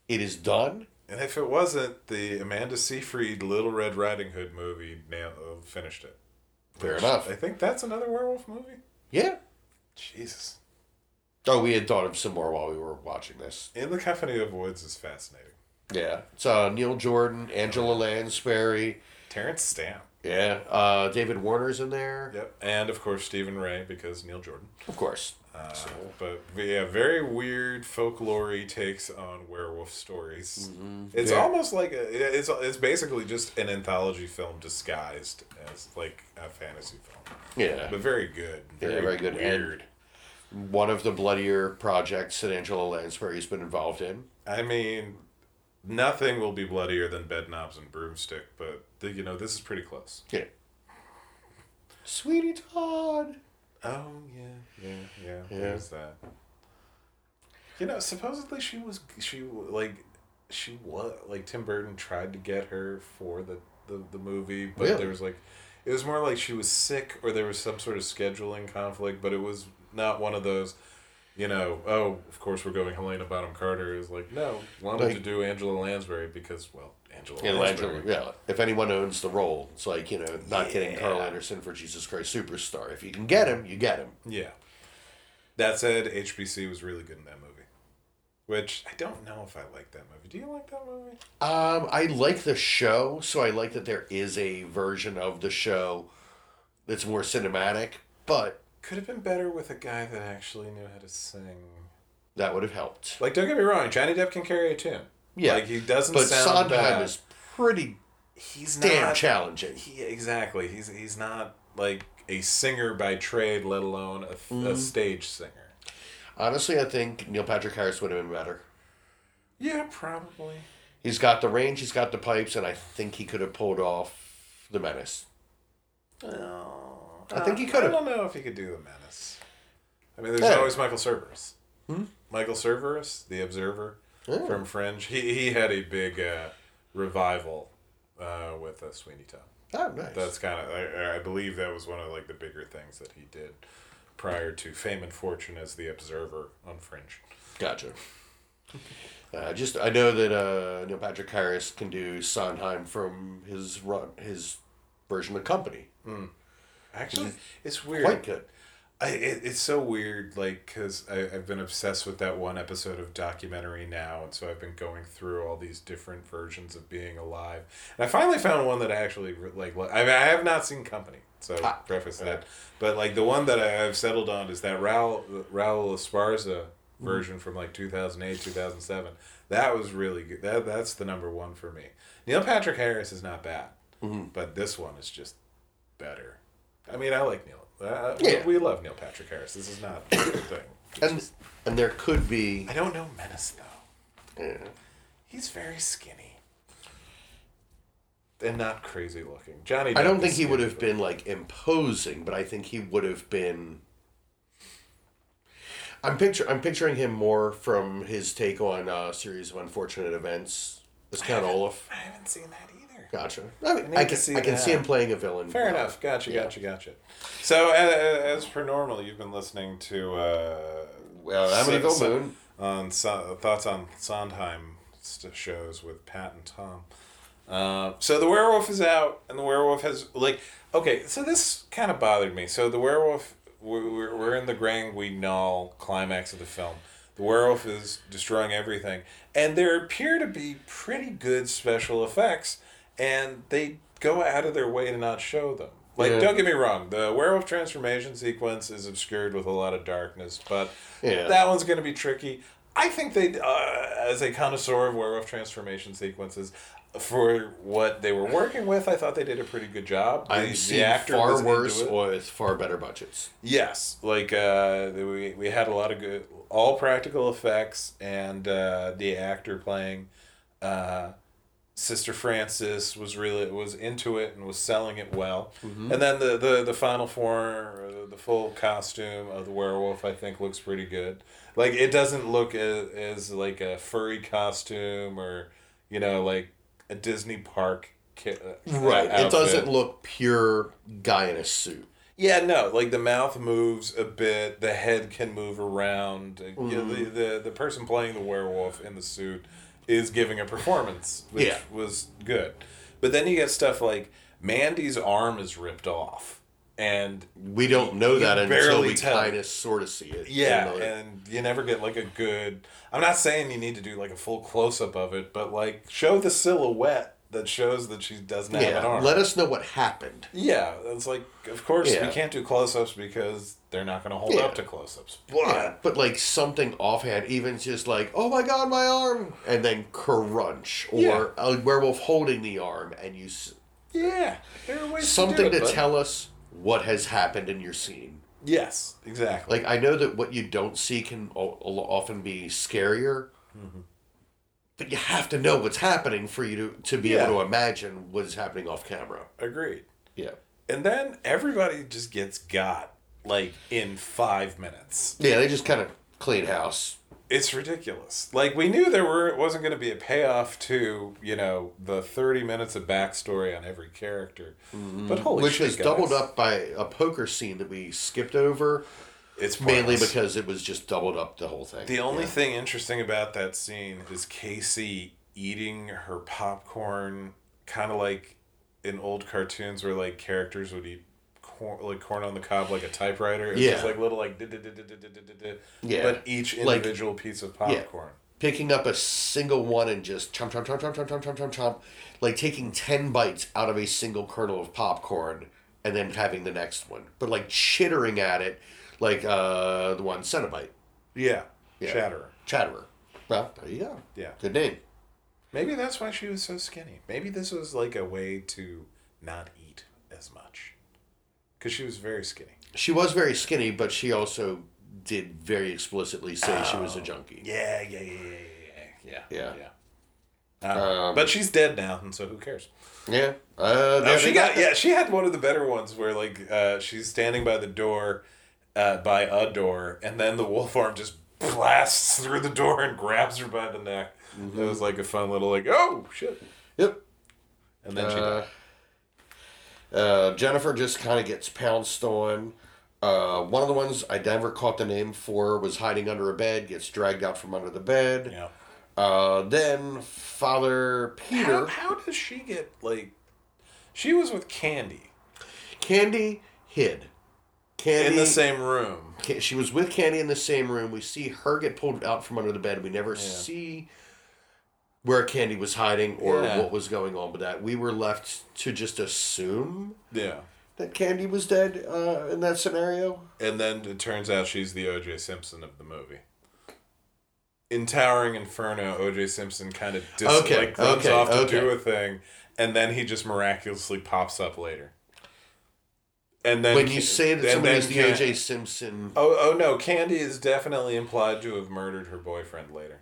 It is done. And if it wasn't, the Amanda Seyfried Little Red Riding Hood movie nail, uh, finished it. Fair enough. I think that's another werewolf movie. Yeah. Jesus. Oh, we had thought of some more while we were watching this. In the Company of Wolves is fascinating. Yeah, it's uh, Neil Jordan, Angela Lansbury. Terence Stamp. Yeah, uh, David Warner's in there. Yep. And of course Stephen Rea because Neil Jordan. Of course. Uh, but yeah, very weird folklore takes on werewolf stories. It's Yeah. almost like a, it's it's basically just an anthology film disguised as like a fantasy film, Yeah. but very good. Yeah, very good. Weird. One of the bloodier projects that Angela Lansbury's been involved in. I mean, nothing will be bloodier than bed knobs and broomstick, but the, you know this is pretty close. Yeah. Sweeney Todd. Oh yeah, yeah, yeah. Yeah. There's that. You know, supposedly she was she like she was like Tim Burton tried to get her for the the, the movie, but Really? there was like it was more like she was sick or there was some sort of scheduling conflict, but it was not one of those. You know, oh, of course we're going Helena Bonham Carter. Is like, no, wanted Like- to do Angela Lansbury because, well, Angela Yeah, Lansbury. Lansbury. Yeah. If anyone owns the role, it's like, you know, not getting Carl Anderson for Jesus Christ Superstar. If you can get him, you get him. Yeah. That said, HBC was really good in that movie. Which I don't know if I like that movie. Do you like that movie? Um, I like the show, so I like that there is a version of the show that's more cinematic, but Could have been better with a guy that actually knew how to sing. that would have helped. Like, don't get me wrong, Johnny Depp can carry a tune. Yeah. Like, he doesn't But sound Sondheim bad. is pretty he's damn not, challenging. He, exactly. He's, he's not, like, a singer by trade, let alone a, Mm-hmm. a stage singer. Honestly, I think Neil Patrick Harris would have been better. Yeah, probably. He's got the range, he's got the pipes, and I think he could have pulled off the menace. I think he could I don't know if he could do the menace. I mean, there's Yeah. always Michael Cerveris. Michael Cerveris, the Observer Yeah. from Fringe. He he had a big uh, revival uh, with uh, Sweeney Todd. Oh, nice. That's kind of I, I believe that was one of like the bigger things that he did prior to fame and fortune as the Observer on Fringe. Gotcha. Uh, just I know that uh, Neil Patrick Harris can do Sondheim from his run his version of Company. Actually, it's weird. Quite good. I, it, it's so weird, like, because I've been obsessed with that one episode of documentary now, and so I've been going through all these different versions of being alive. And I finally found one that I actually, like, I, mean, I have not seen Company, so Ah, preface that. But, like, the one that I, I've settled on is that Raul, Raul Esparza version from, like, 2008, 2007. That was really good. That, that's the number one for me. Neil Patrick Harris is not bad, but this one is just better. I mean, I like Neil. Uh, Yeah. we love Neil Patrick Harris. This is not a good thing. It's And just- and there could be I don't know Menace though. yeah. He's very skinny and not crazy looking. Johnny. I don't think he would have been like imposing, but I think he would have been. I'm picture I'm picturing him more from his take on uh, series of unfortunate events as Count Olaf. I haven't seen that. Gotcha. I, mean, I can see I can see him playing a villain. Fair enough. Gotcha. Yeah. Gotcha. Gotcha. So, uh, as per normal, you've been listening to uh, Well, Amityville so- Moon. on thoughts on Sondheim shows with Pat and Tom. Uh, so the werewolf is out, and the werewolf has like okay. So this kind of bothered me. So the werewolf, we're, we're we're in the Grand Guignol climax of the film. The werewolf is destroying everything, and there appear to be pretty good special effects, and they go out of their way to not show them. Like, Yeah. don't get me wrong, the werewolf transformation sequence is obscured with a lot of darkness, but Yeah. that one's going to be tricky. I think they, uh, as a connoisseur of werewolf transformation sequences, for what they were working with, I thought they did a pretty good job. The, I've seen far worse it. with far better budgets. Yes, like uh, we we had a lot of good, all practical effects, and uh, the actor playing uh, Sister Francis was really was into it and was selling it well. And then the the the final form, uh, the full costume of the werewolf, I think looks pretty good. Like it doesn't look as, as like a furry costume or you know like a Disney park. ki- uh, Right. It doesn't look pure guy in a suit. Yeah, no, like the mouth moves a bit, the head can move around. uh, You know, the, the the person playing the werewolf in the suit is giving a performance, which Yeah. was good. But then you get stuff like Mandy's arm is ripped off, and We don't know that until we kind of sort of see it. yeah, You know, and you never get like a good. I'm not saying you need to do like a full close up of it, but like show the silhouette that shows that she doesn't have an arm. let us know what happened. Yeah, it's like, of course, Yeah. we can't do close ups because they're not going to hold Yeah. up to close ups. But, but like something offhand, even just like, oh my god, my arm, and then crunch, or a werewolf holding the arm, and you yeah, there are ways something to, do to it, bud. tell us what has happened in your scene. Yes, exactly. Like I know that what you don't see can o- often be scarier, Mm-hmm. But you have to know what's happening for you to to be Yeah. able to imagine what's happening off camera. Agreed. Yeah, And then everybody just gets got like in five minutes. yeah, they just kind of clean house. It's ridiculous. Like we knew there were it wasn't going to be a payoff to you know the thirty minutes of backstory on every character, but holy Mm-hmm. which shit, was guys, doubled up by a poker scene that we skipped over, It's mainly because it was just doubled up the whole thing. The only Yeah. thing interesting about that scene is Casey eating her popcorn, kind of like in old cartoons where like characters would eat corn, like corn on the cob like a typewriter. It's Yeah. just like little like Yeah. but each Like- individual piece of popcorn. Yeah. picking up a single one and just chomp chomp chomp chomp chomp chomp chomp chomp chomp, like taking ten bites out of a single kernel of popcorn and then having the next one, but like chittering at it, like uh the one Cenobite, Yeah. Yeah. Chatterer. Chatterer. Well, there you go. Yeah. Good name. Maybe that's why she was so skinny. Maybe this was like a way to not eat as much. Because she was very skinny. She was very skinny, but she also did very explicitly say she was a junkie. Yeah, yeah, yeah, yeah, yeah, yeah. Yeah. yeah. Uh, but she's dead now, and so who cares? Yeah. Uh, Oh, there she they got yeah. She had one of the better ones where like uh, she's standing by the door, uh, by a door, and then the wolf arm just blasts through the door and grabs her by the neck. Mm-hmm. It was like a fun little like oh shit, Yep. and then she Uh, died. Uh, Jennifer just kind of gets pounced on. Uh, one of the ones I never caught the name for was hiding under a bed, gets dragged out from under the bed. Yeah. Uh, then Father How, Peter, how does she get like? She was with Candy Candy hid. Candy in the same room. She was with Candy in the same room. We see her get pulled out from under the bed. We never see where Candy was hiding or Yeah. what was going on with that. We were left to just assume Yeah. that Candy was dead uh, in that scenario. And then it turns out she's the O.J. Simpson of the movie. In Towering Inferno, O.J. Simpson kind of dis- Okay, like runs okay, off to okay. do a thing, and then he just miraculously pops up later. And then when you say that and somebody then is the O.J. Simpson, Oh, oh no! Candy is definitely implied to have murdered her boyfriend later.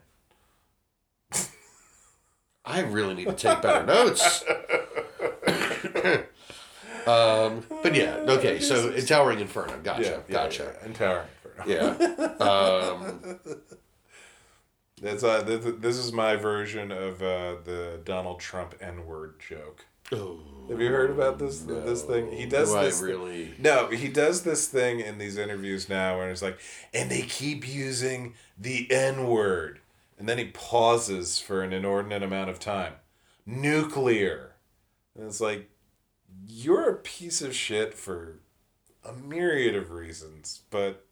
I really need to take better notes. um, but yeah, okay. So in Towering Inferno, gotcha, Yeah, yeah, gotcha. yeah. In Towering Inferno. Yeah. Um, That's uh, th- th- this is my version of uh, the Donald Trump N word joke. oh, Have you heard about this this thing? He does do I this. really? No, he does this thing in these interviews now where it's like, and they keep using the N word. And then he pauses for an inordinate amount of time. Nuclear. And it's like, you're a piece of shit for a myriad of reasons, but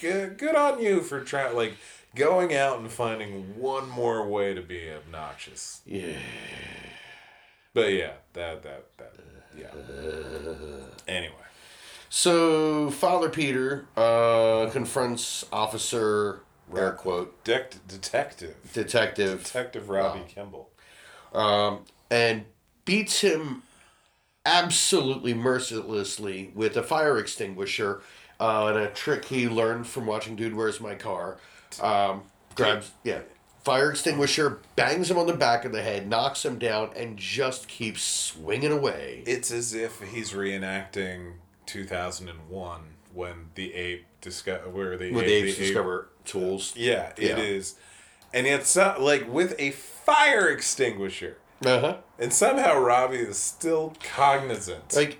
good, good on you for trying, like, going out and finding one more way to be obnoxious. Yeah. But yeah, that, that, that, yeah. Anyway. So Father Peter uh, confronts Officer air quote Dec- detective. detective Detective Robbie Kimball. um, and beats him absolutely mercilessly with a fire extinguisher uh, and a trick he learned from watching Dude Where's My Car. Um, grabs yeah fire extinguisher, bangs him on the back of the head, knocks him down, and just keeps swinging away. It's as if he's reenacting 2001 when the ape discover where the When ape, the apes the ape- discover tools. Yeah, it Yeah. is, and it's so, like with a fire extinguisher, Uh huh. and somehow Robbie is still cognizant. Like,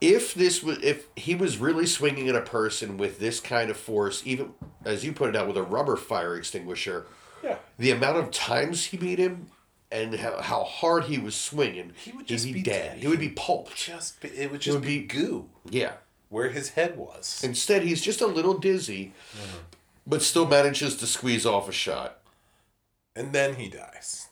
if this was, if he was really swinging at a person with this kind of force, even as you put it out with a rubber fire extinguisher, yeah, the amount of times he beat him and how, how hard he was swinging, He would just be, be dead. He would be pulped. just be- it would It just would be be- goo Yeah. where his head was. Instead, he's just a little dizzy, but still manages to squeeze off a shot. and then he dies.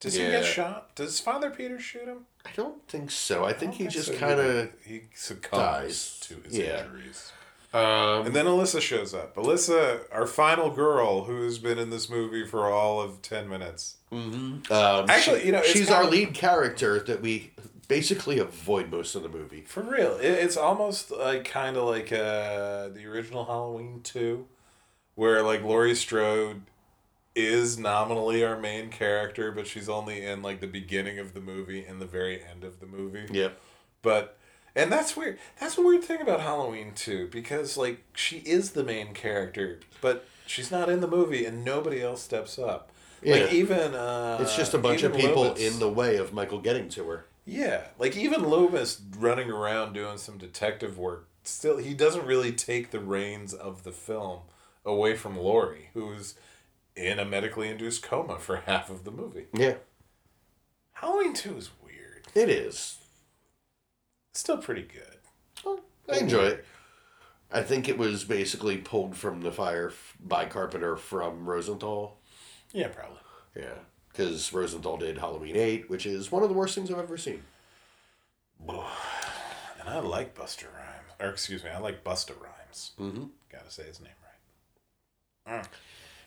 Does he get shot? Does Father Peter shoot him? I don't think so. I think he don't just so kind of. he succumbs dies. to his Yeah. injuries. Um, And then Alyssa shows up. Alyssa, our final girl, who's been in this movie for all of ten minutes. um, Actually, she- you know, she's our of- lead character that we basically avoid most of the movie. For real, it, it's almost like kind of like uh, the original Halloween two, where like Laurie Strode is nominally our main character, but she's only in like the beginning of the movie and the very end of the movie. Yep. But and that's weird. That's the weird thing about Halloween too, because like she is the main character, but she's not in the movie, and nobody else steps up. Yeah. Like even uh, It's just a bunch of people in the way of Michael getting to her. Yeah, like even Loomis running around doing some detective work. Still, he doesn't really take the reins of the film away from Laurie, who's in a medically induced coma for half of the movie. Yeah, Halloween two is weird. it is. Still pretty good. Well, I enjoy it. I think it was basically pulled from the fire by Carpenter from Rosenthal. Yeah, probably. Yeah, because Rosenthal did Halloween 8, which is one of the worst things I've ever seen. And I like Buster Rhymes, or excuse me, I like Busta Rhymes. Mm-hmm. Gotta say his name right.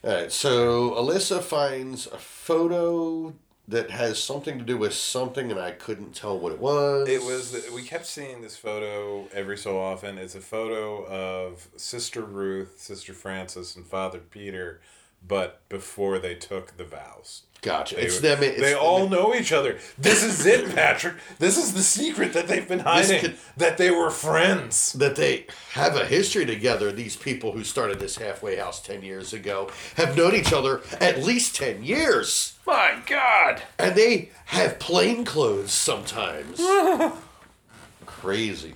All right, so Alyssa finds a photo that has something to do with something, and I couldn't tell what it was. It was. We kept seeing this photo every so often. It's a photo of Sister Ruth, Sister Frances, and Father Peter, but before they took the vows. Gotcha. They, it's them. It's they them- all know each other. This is it, Patrick. This is the secret that they've been hiding. could- that they were friends. that they have a history together. These people who started this halfway house 10 years ago have known each other at least 10 years. My God. And they have plain clothes sometimes. Crazy.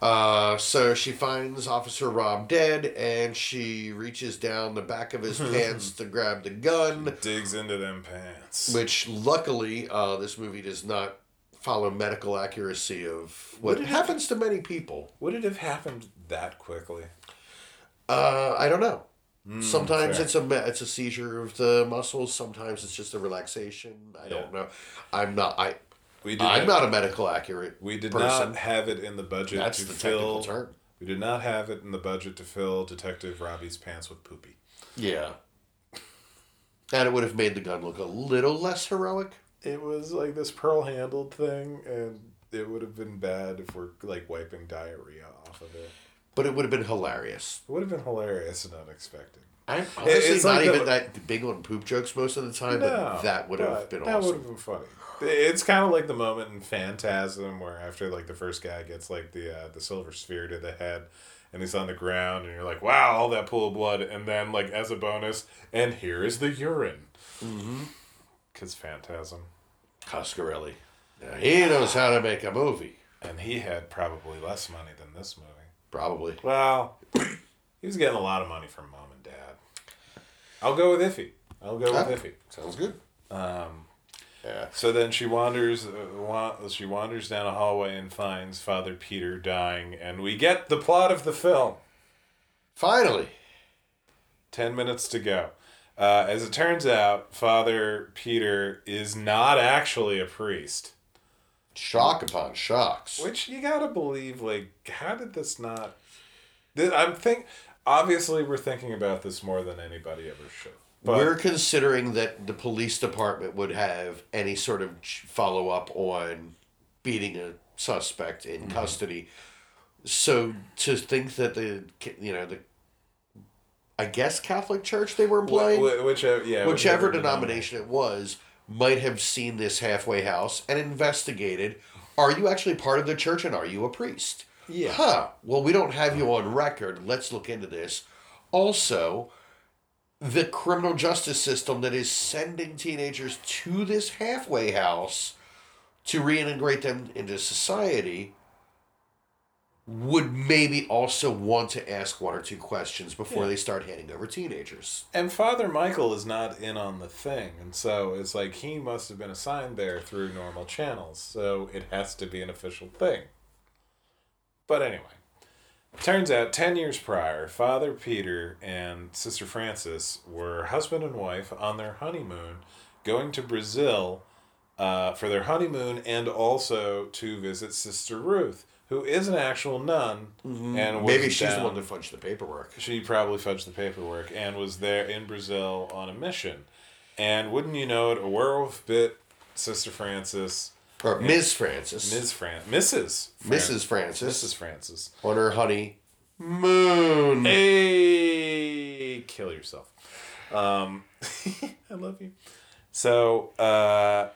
Uh, so she finds Officer Rob dead and she reaches down the back of his pants to grab the gun, Digs into them pants. which luckily uh, this movie does not follow medical accuracy of what, happens to many people. Would it have happened that quickly? Uh, I don't know. sometimes fair. it's a it's a seizure of the muscles. Sometimes it's just a relaxation. I don't know. I'm not. I We did. I'm not, not a medical accurate. We did person. not have it in the budget That's to the fill. technical term. We did not have it in the budget to fill Detective Robbie's pants with poopy. Yeah. And it would have made the gun look a little less heroic. It was like this pearl handled thing, and it would have been bad if we're like wiping diarrhea off of it. But it would have been hilarious. It would have been hilarious and unexpected. I'm honestly it's not like even the- that big on poop jokes most of the time, No, but that would have been that would have been funny. It's kind of like the moment in Phantasm where after like the first guy gets like the uh, the silver sphere to the head, and he's on the ground, and you're like, wow, all that pool of blood, and then like as a bonus, and here is the urine. Mm-hmm. Cause Phantasm, Coscarelli. Now, he knows how to make a movie. and he had probably less money than this movie. Probably. Well, he was getting a lot of money from mom and dad. I'll go with Iffy. I'll go with Ah. Iffy. Sounds good. Um, Yeah. So then she wanders, uh, she wanders down a hallway and finds Father Peter dying, and we get the plot of the film. Finally. Ten minutes to go. Uh, as it turns out, Father Peter is not actually a priest, Shock upon shocks. which you gotta believe. Like, how did this not? I'm think. Obviously, we're thinking about this more than anybody ever should. But We're considering that the police department would have any sort of follow up on beating a suspect in Mm-hmm. custody. So to think that the you know the I guess Catholic Church they were employing, wh- whichever, yeah, whichever denomination it was, might have seen this halfway house and investigated. Are you actually part of the church and are you a priest? Yeah. Huh. Well, we don't have you on record. Let's look into this. Also, the criminal justice system that is sending teenagers to this halfway house to reintegrate them into society would maybe also want to ask one or two questions before Yeah. they start handing over teenagers. And Father Michael is not in on the thing, and so it's like he must have been assigned there through normal channels, so it has to be an official thing. But anyway, turns out 10 years prior, Father Peter and Sister Frances were husband and wife on their honeymoon going to Brazil uh, for their honeymoon and also to visit Sister Ruth, who is an actual nun and Maybe she's the down- one that fudged the paperwork. she probably fudged the paperwork and was there in Brazil on a mission. And wouldn't you know it, a werewolf bit Sister Francis, Or Ms. Francis. Ms. Fran, Mrs. Fran- Mrs. Francis. Mrs. Francis. On her honey moon. Hey, kill yourself. Um, I love you. So, uh,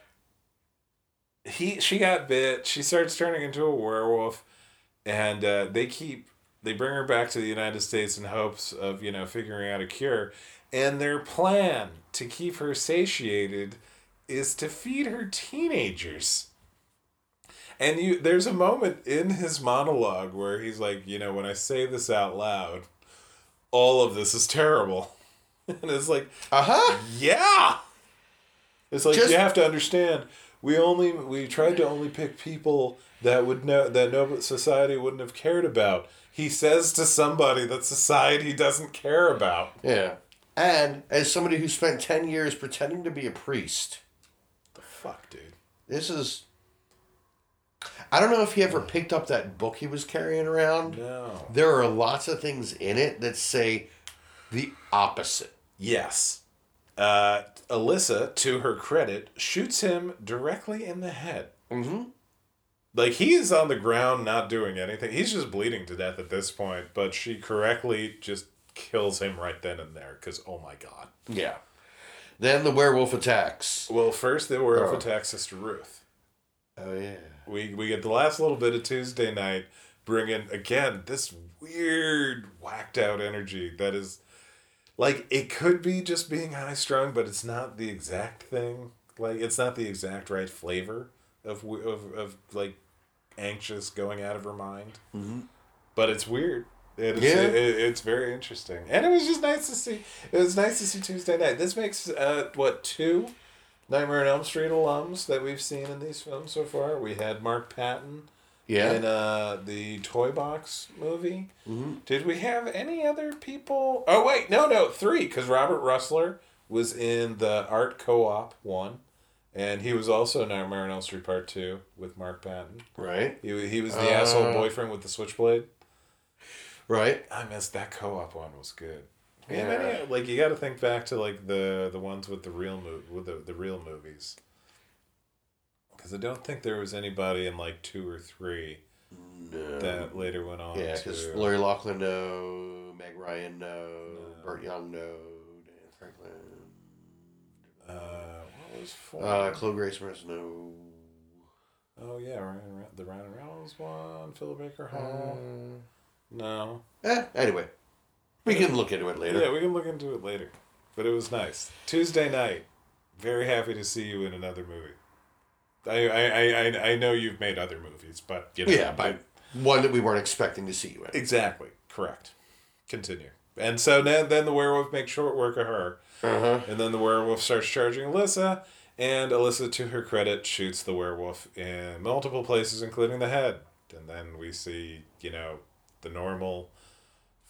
he she got bit. She starts turning into a werewolf, and uh, they keep they bring her back to the United States in hopes of you know figuring out a cure. And their plan to keep her satiated is to feed her teenagers. And you there's a moment in his monologue where he's like, you know, when I say this out loud, all of this is terrible. and it's like, Uh huh. yeah. It's like Just- you have to understand. We only we tried to only pick people that would know that no society wouldn't have cared about. He says to somebody that society doesn't care about. Yeah. And as somebody who spent 10 years pretending to be a priest, The fuck, dude. this is. I don't know if he ever picked up that book he was carrying around. No. There are lots of things in it that say the opposite. Yes. Uh, Alyssa, to her credit, shoots him directly in the head. Mm-hmm. Like he is on the ground, not doing anything. He's just bleeding to death at this point. But she correctly just kills him right then and there. Because oh my god. Yeah. Then the werewolf attacks. Well, first the werewolf Oh. attack Sister Ruth. Oh, yeah. We we get the last little bit of Tuesday Knight, bringing again this weird whacked out energy that is, like it could be just being high strung, but it's not the exact thing. Like it's not the exact right flavor of of of like anxious going out of her mind. Mm-hmm. But it's weird. It is, Yeah. it, it's very interesting, and it was just nice to see. It was nice to see Tuesday Knight. This makes uh what two Nightmare on Elm Street alums that we've seen in these films so far. We had Mark Patton Yeah. in uh, the Toy Box movie. Mm-hmm. Did we have any other people? Oh wait, no, no, three because Robert Rusler was in the Art Co-op one, and he was also in Nightmare on Elm Street Part Two with Mark Patton. right. He, he was the Uh. asshole boyfriend with the switchblade. Right. I missed that co-op one was good. Yeah. Yeah, like you got to think back to like the the ones with the real mo- with the the real movies. Because I don't think there was anybody in like two or three No. that later went on. yeah, because to, Lori Loughlin, no. Meg Ryan, no. Burt Young, no. Diane Franklin. uh, what was four? Uh, Chloe Grace Moretz, no. oh yeah, Ryan, the Ryan Reynolds one, Philip Baker Hall. Uh, No, eh, anyway. We can look into it later. yeah, we can look into it later. But it was nice. Tuesday Knight. Very happy to see you in another movie. I I, I, I- know you've made other movies, but you know, Yeah, but one that we weren't expecting to see you in. Exactly. Correct. Continue. And so then, then the werewolf makes short work of her. Uh-huh. And then the werewolf starts charging Alyssa. And Alyssa, to her credit, shoots the werewolf in multiple places, including the head. And then we see, you know, the normal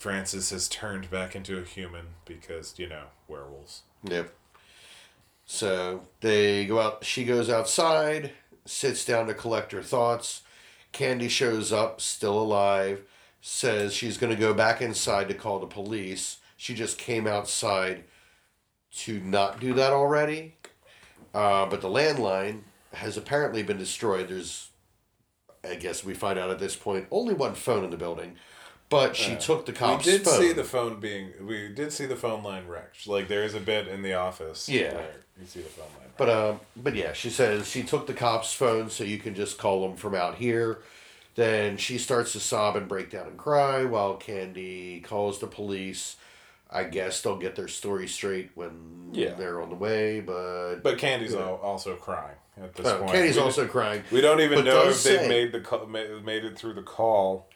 Francis has turned back into a human because, you know, werewolves. Yep. So they go out. She goes outside, sits down to collect her thoughts. Candy shows up, still alive, says she's going to go back inside to call the police. She just came outside to not do that already. Uh, but the landline has apparently been destroyed. There's, I guess we find out at this point, only one phone in the building. But she took the cop's We did phone. see the phone being. We did see the phone line wrecked. Like there is a bit in the office. Yeah. where you see the phone line. But um, but yeah, she says she took the cops' phone so you can just call them from out here. Then she starts to sob and break down and cry while Candy calls the police. I guess they'll get their story straight when Yeah. they're on the way, but, But Candy's al- also crying at this Oh, point. Candy's We also crying. We don't even But know if they've made the call, made it through the call.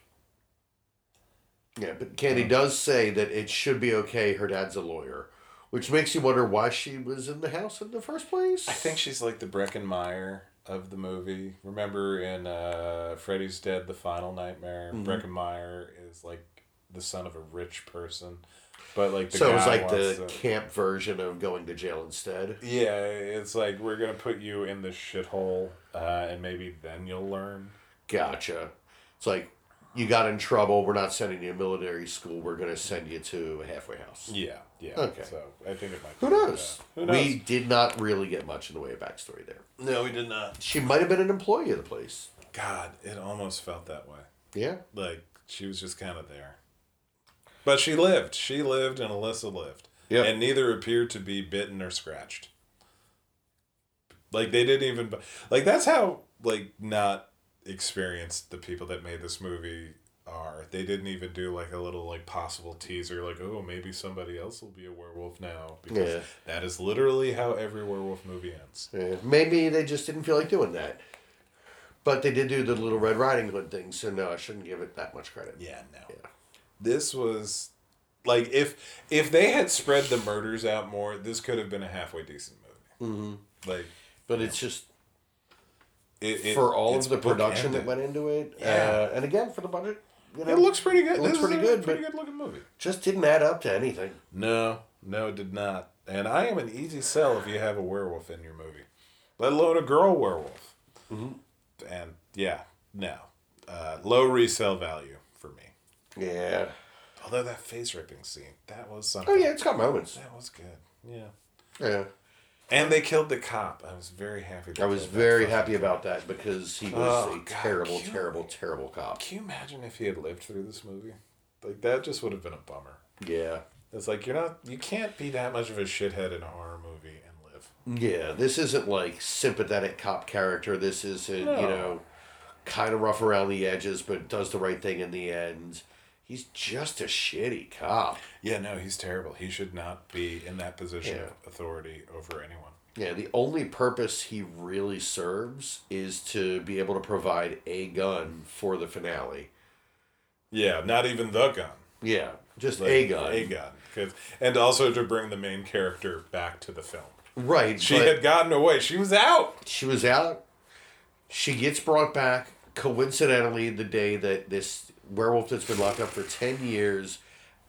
Yeah, but Candy does say that it should be okay. Her dad's a lawyer, which makes you wonder why she was in the house in the first place. I think she's like the Breckin Meyer of the movie. Remember in uh, Freddy's Dead: The Final Nightmare, Mm-hmm. Breckin Meyer is like the son of a rich person but like the so it was like the camp version of going to jail instead. yeah, it's like we're gonna put you in the shithole, uh, and maybe then you'll learn. Gotcha. It's like you got in trouble. We're not sending you to military school. We're gonna send you to a halfway house. Yeah, yeah. Okay. So I think it might. Who knows? Who knows? We did not really get much in the way of backstory there. no, we did not. She might have been an employee of the place. God, it almost felt that way. Yeah. Like she was just kind of there. But she lived. She lived, and Alyssa lived. Yep. And neither appeared to be bitten or scratched. Like they didn't even. Like that's how like not experienced the people that made this movie are. They didn't even do like a little like possible teaser, like oh maybe somebody else will be a werewolf now because Yeah. that is literally how every werewolf movie ends. Yeah, maybe they just didn't feel like doing that. But they did do the little Red Riding Hood thing, so no, I shouldn't give it that much credit. Yeah, no. Yeah. This was like if if they had spread the murders out more, this could have been a halfway decent movie. Mm-hmm. Like But it's just it, it- for all of the production that went into it, Yeah. uh, and again for the budget, you know, It looks pretty good. It looks pretty a good, Pretty good looking movie. just didn't add up to anything. No, no, it did not. And I am an easy sell if you have a werewolf in your movie, let alone a girl werewolf. Mm-hmm. And yeah, no, uh, low resale value for me. Yeah. Although that face ripping scene, that was something. Oh yeah, it's got moments. that was good. Yeah. Yeah. And they killed the cop. I was very happy. I was very happy cop. about that because he was Oh, a God, terrible, terrible, terrible cop. Can you imagine if he had lived through this movie? Like that just would have been a bummer. Yeah. It's like you're not, you can't be that much of a shithead in a horror movie and live. Yeah, this isn't like sympathetic cop character. This is a, No. you know, kind of rough around the edges, but does the right thing in the end. He's just a shitty cop. Yeah, no, he's terrible. He should not be in that position Yeah. of authority over anyone. Yeah, the only purpose he really serves is to be able to provide a gun for the finale. Yeah, not even the gun. Yeah, just Like, a gun. A gun. 'Cause- and also to bring the main character back to the film. Right. She had gotten away. She was out. she was out. She gets brought back coincidentally the day that this werewolf that's been locked up for 10 years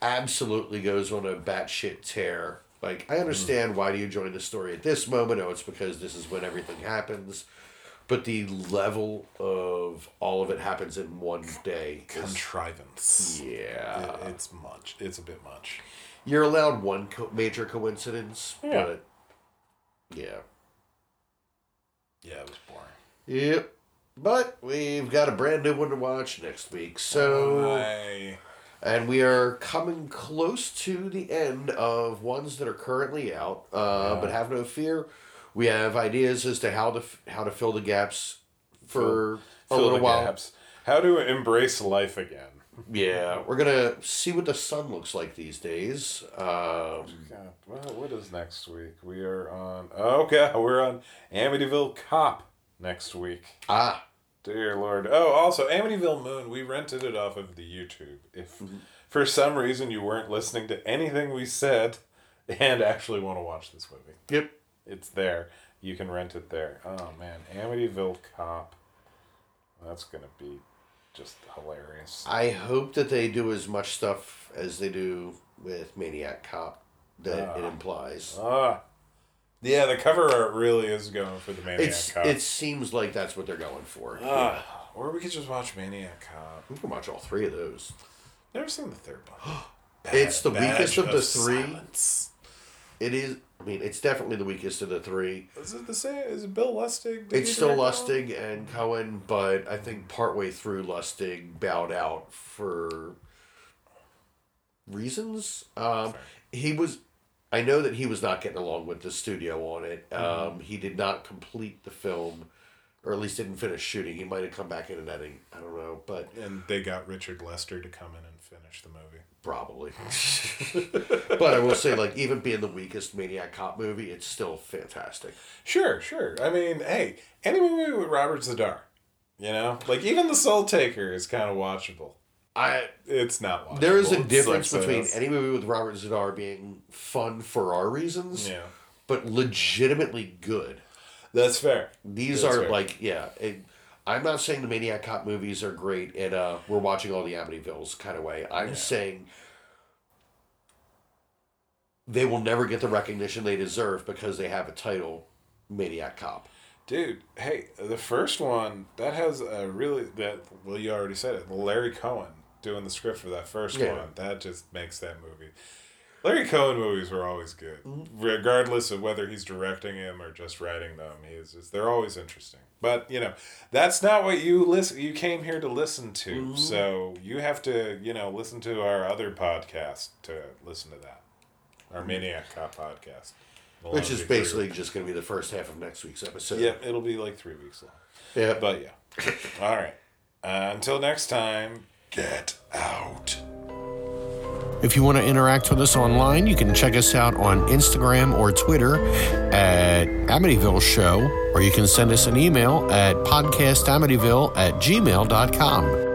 absolutely goes on a batshit tear. Like, I understand why do you join the story at this moment? Oh, it's because this is when everything happens. But the level of all of it happens in one day. is- Contrivance. yeah. It- it's much. It's a bit much. You're allowed one co- major coincidence, Yeah. but yeah. Yeah, it was boring. Yep. But we've got a brand new one to watch next week. So, and we are coming close to the end of ones that are currently out. Uh, Yeah. But have no fear, we have ideas as to how to f- how to fill the gaps for a fill little the while. gaps. How to embrace life again. Yeah, we're gonna see what the sun looks like these days. Um, God, well, what is next week? We are on. Okay, we're on Amityville Cop next week. ah, Dear Lord. Oh, also Amityville Moon. We rented it off of the YouTube. If for some reason you weren't listening to anything we said and actually want to watch this movie, yep. it's there. You can rent it there. Oh man, Amityville Cop. That's gonna be just hilarious. I hope that they do as much stuff as they do with Maniac Cop that it Ah. implies. Ah. Yeah, the cover art really is going for the Maniac It's Cop. it seems like that's what they're going for. Ah, or we could just watch Maniac Cop. We can watch all three of those. Never seen the third one. It's the weakest of the three. Silence. It is. I mean, it's definitely the weakest of the three. Is it the same? Is it Bill Lustig? Did It's still direct that one? Lustig and Cohen, but I think partway through Lustig bowed out for reasons. Um, he was. I know that he was not getting along with the studio on it. Um, he did not complete the film, or at least didn't finish shooting. He might have come back in and editing. I don't know, but And they got Richard Lester to come in and finish the movie. probably. but I will say, like, even being the weakest Maniac Cop movie, it's still fantastic. Sure, sure. I mean, hey, any movie with Robert Z'Dar, you know, like even The Soul Taker is kind of watchable. I It's not watchable. There is a difference between any movie with Robert Z'Dar being fun for our reasons, Yeah, but legitimately good. that's fair. These That's are fair. like, yeah. It, I'm not saying the Maniac Cop movies are great and uh, we're watching all the Amityvilles kind of way. I'm saying they will never get the recognition they deserve because they have a title, Maniac Cop. Dude, hey, the first one that has a really that well, you already said it. Larry Cohen doing the script for that first Yeah. one that just makes that movie. Larry Cohen movies were always good, mm-hmm. regardless of whether he's directing them or just writing them. He is just they're always interesting. But you know, that's not what you listen. You came here to listen to, mm-hmm. so you have to you know listen to our other podcast to listen to that, our mm-hmm. Maniac Cop podcast, It'll Which is basically just going to be the first half of next week's episode. yeah, it'll be like three weeks long. Yeah. But yeah. All right. Uh, until next time, get out. If you want to interact with us online, you can check us out on Instagram or Twitter at Amityville Show, or you can send us an email at podcastamityville at gmail.com.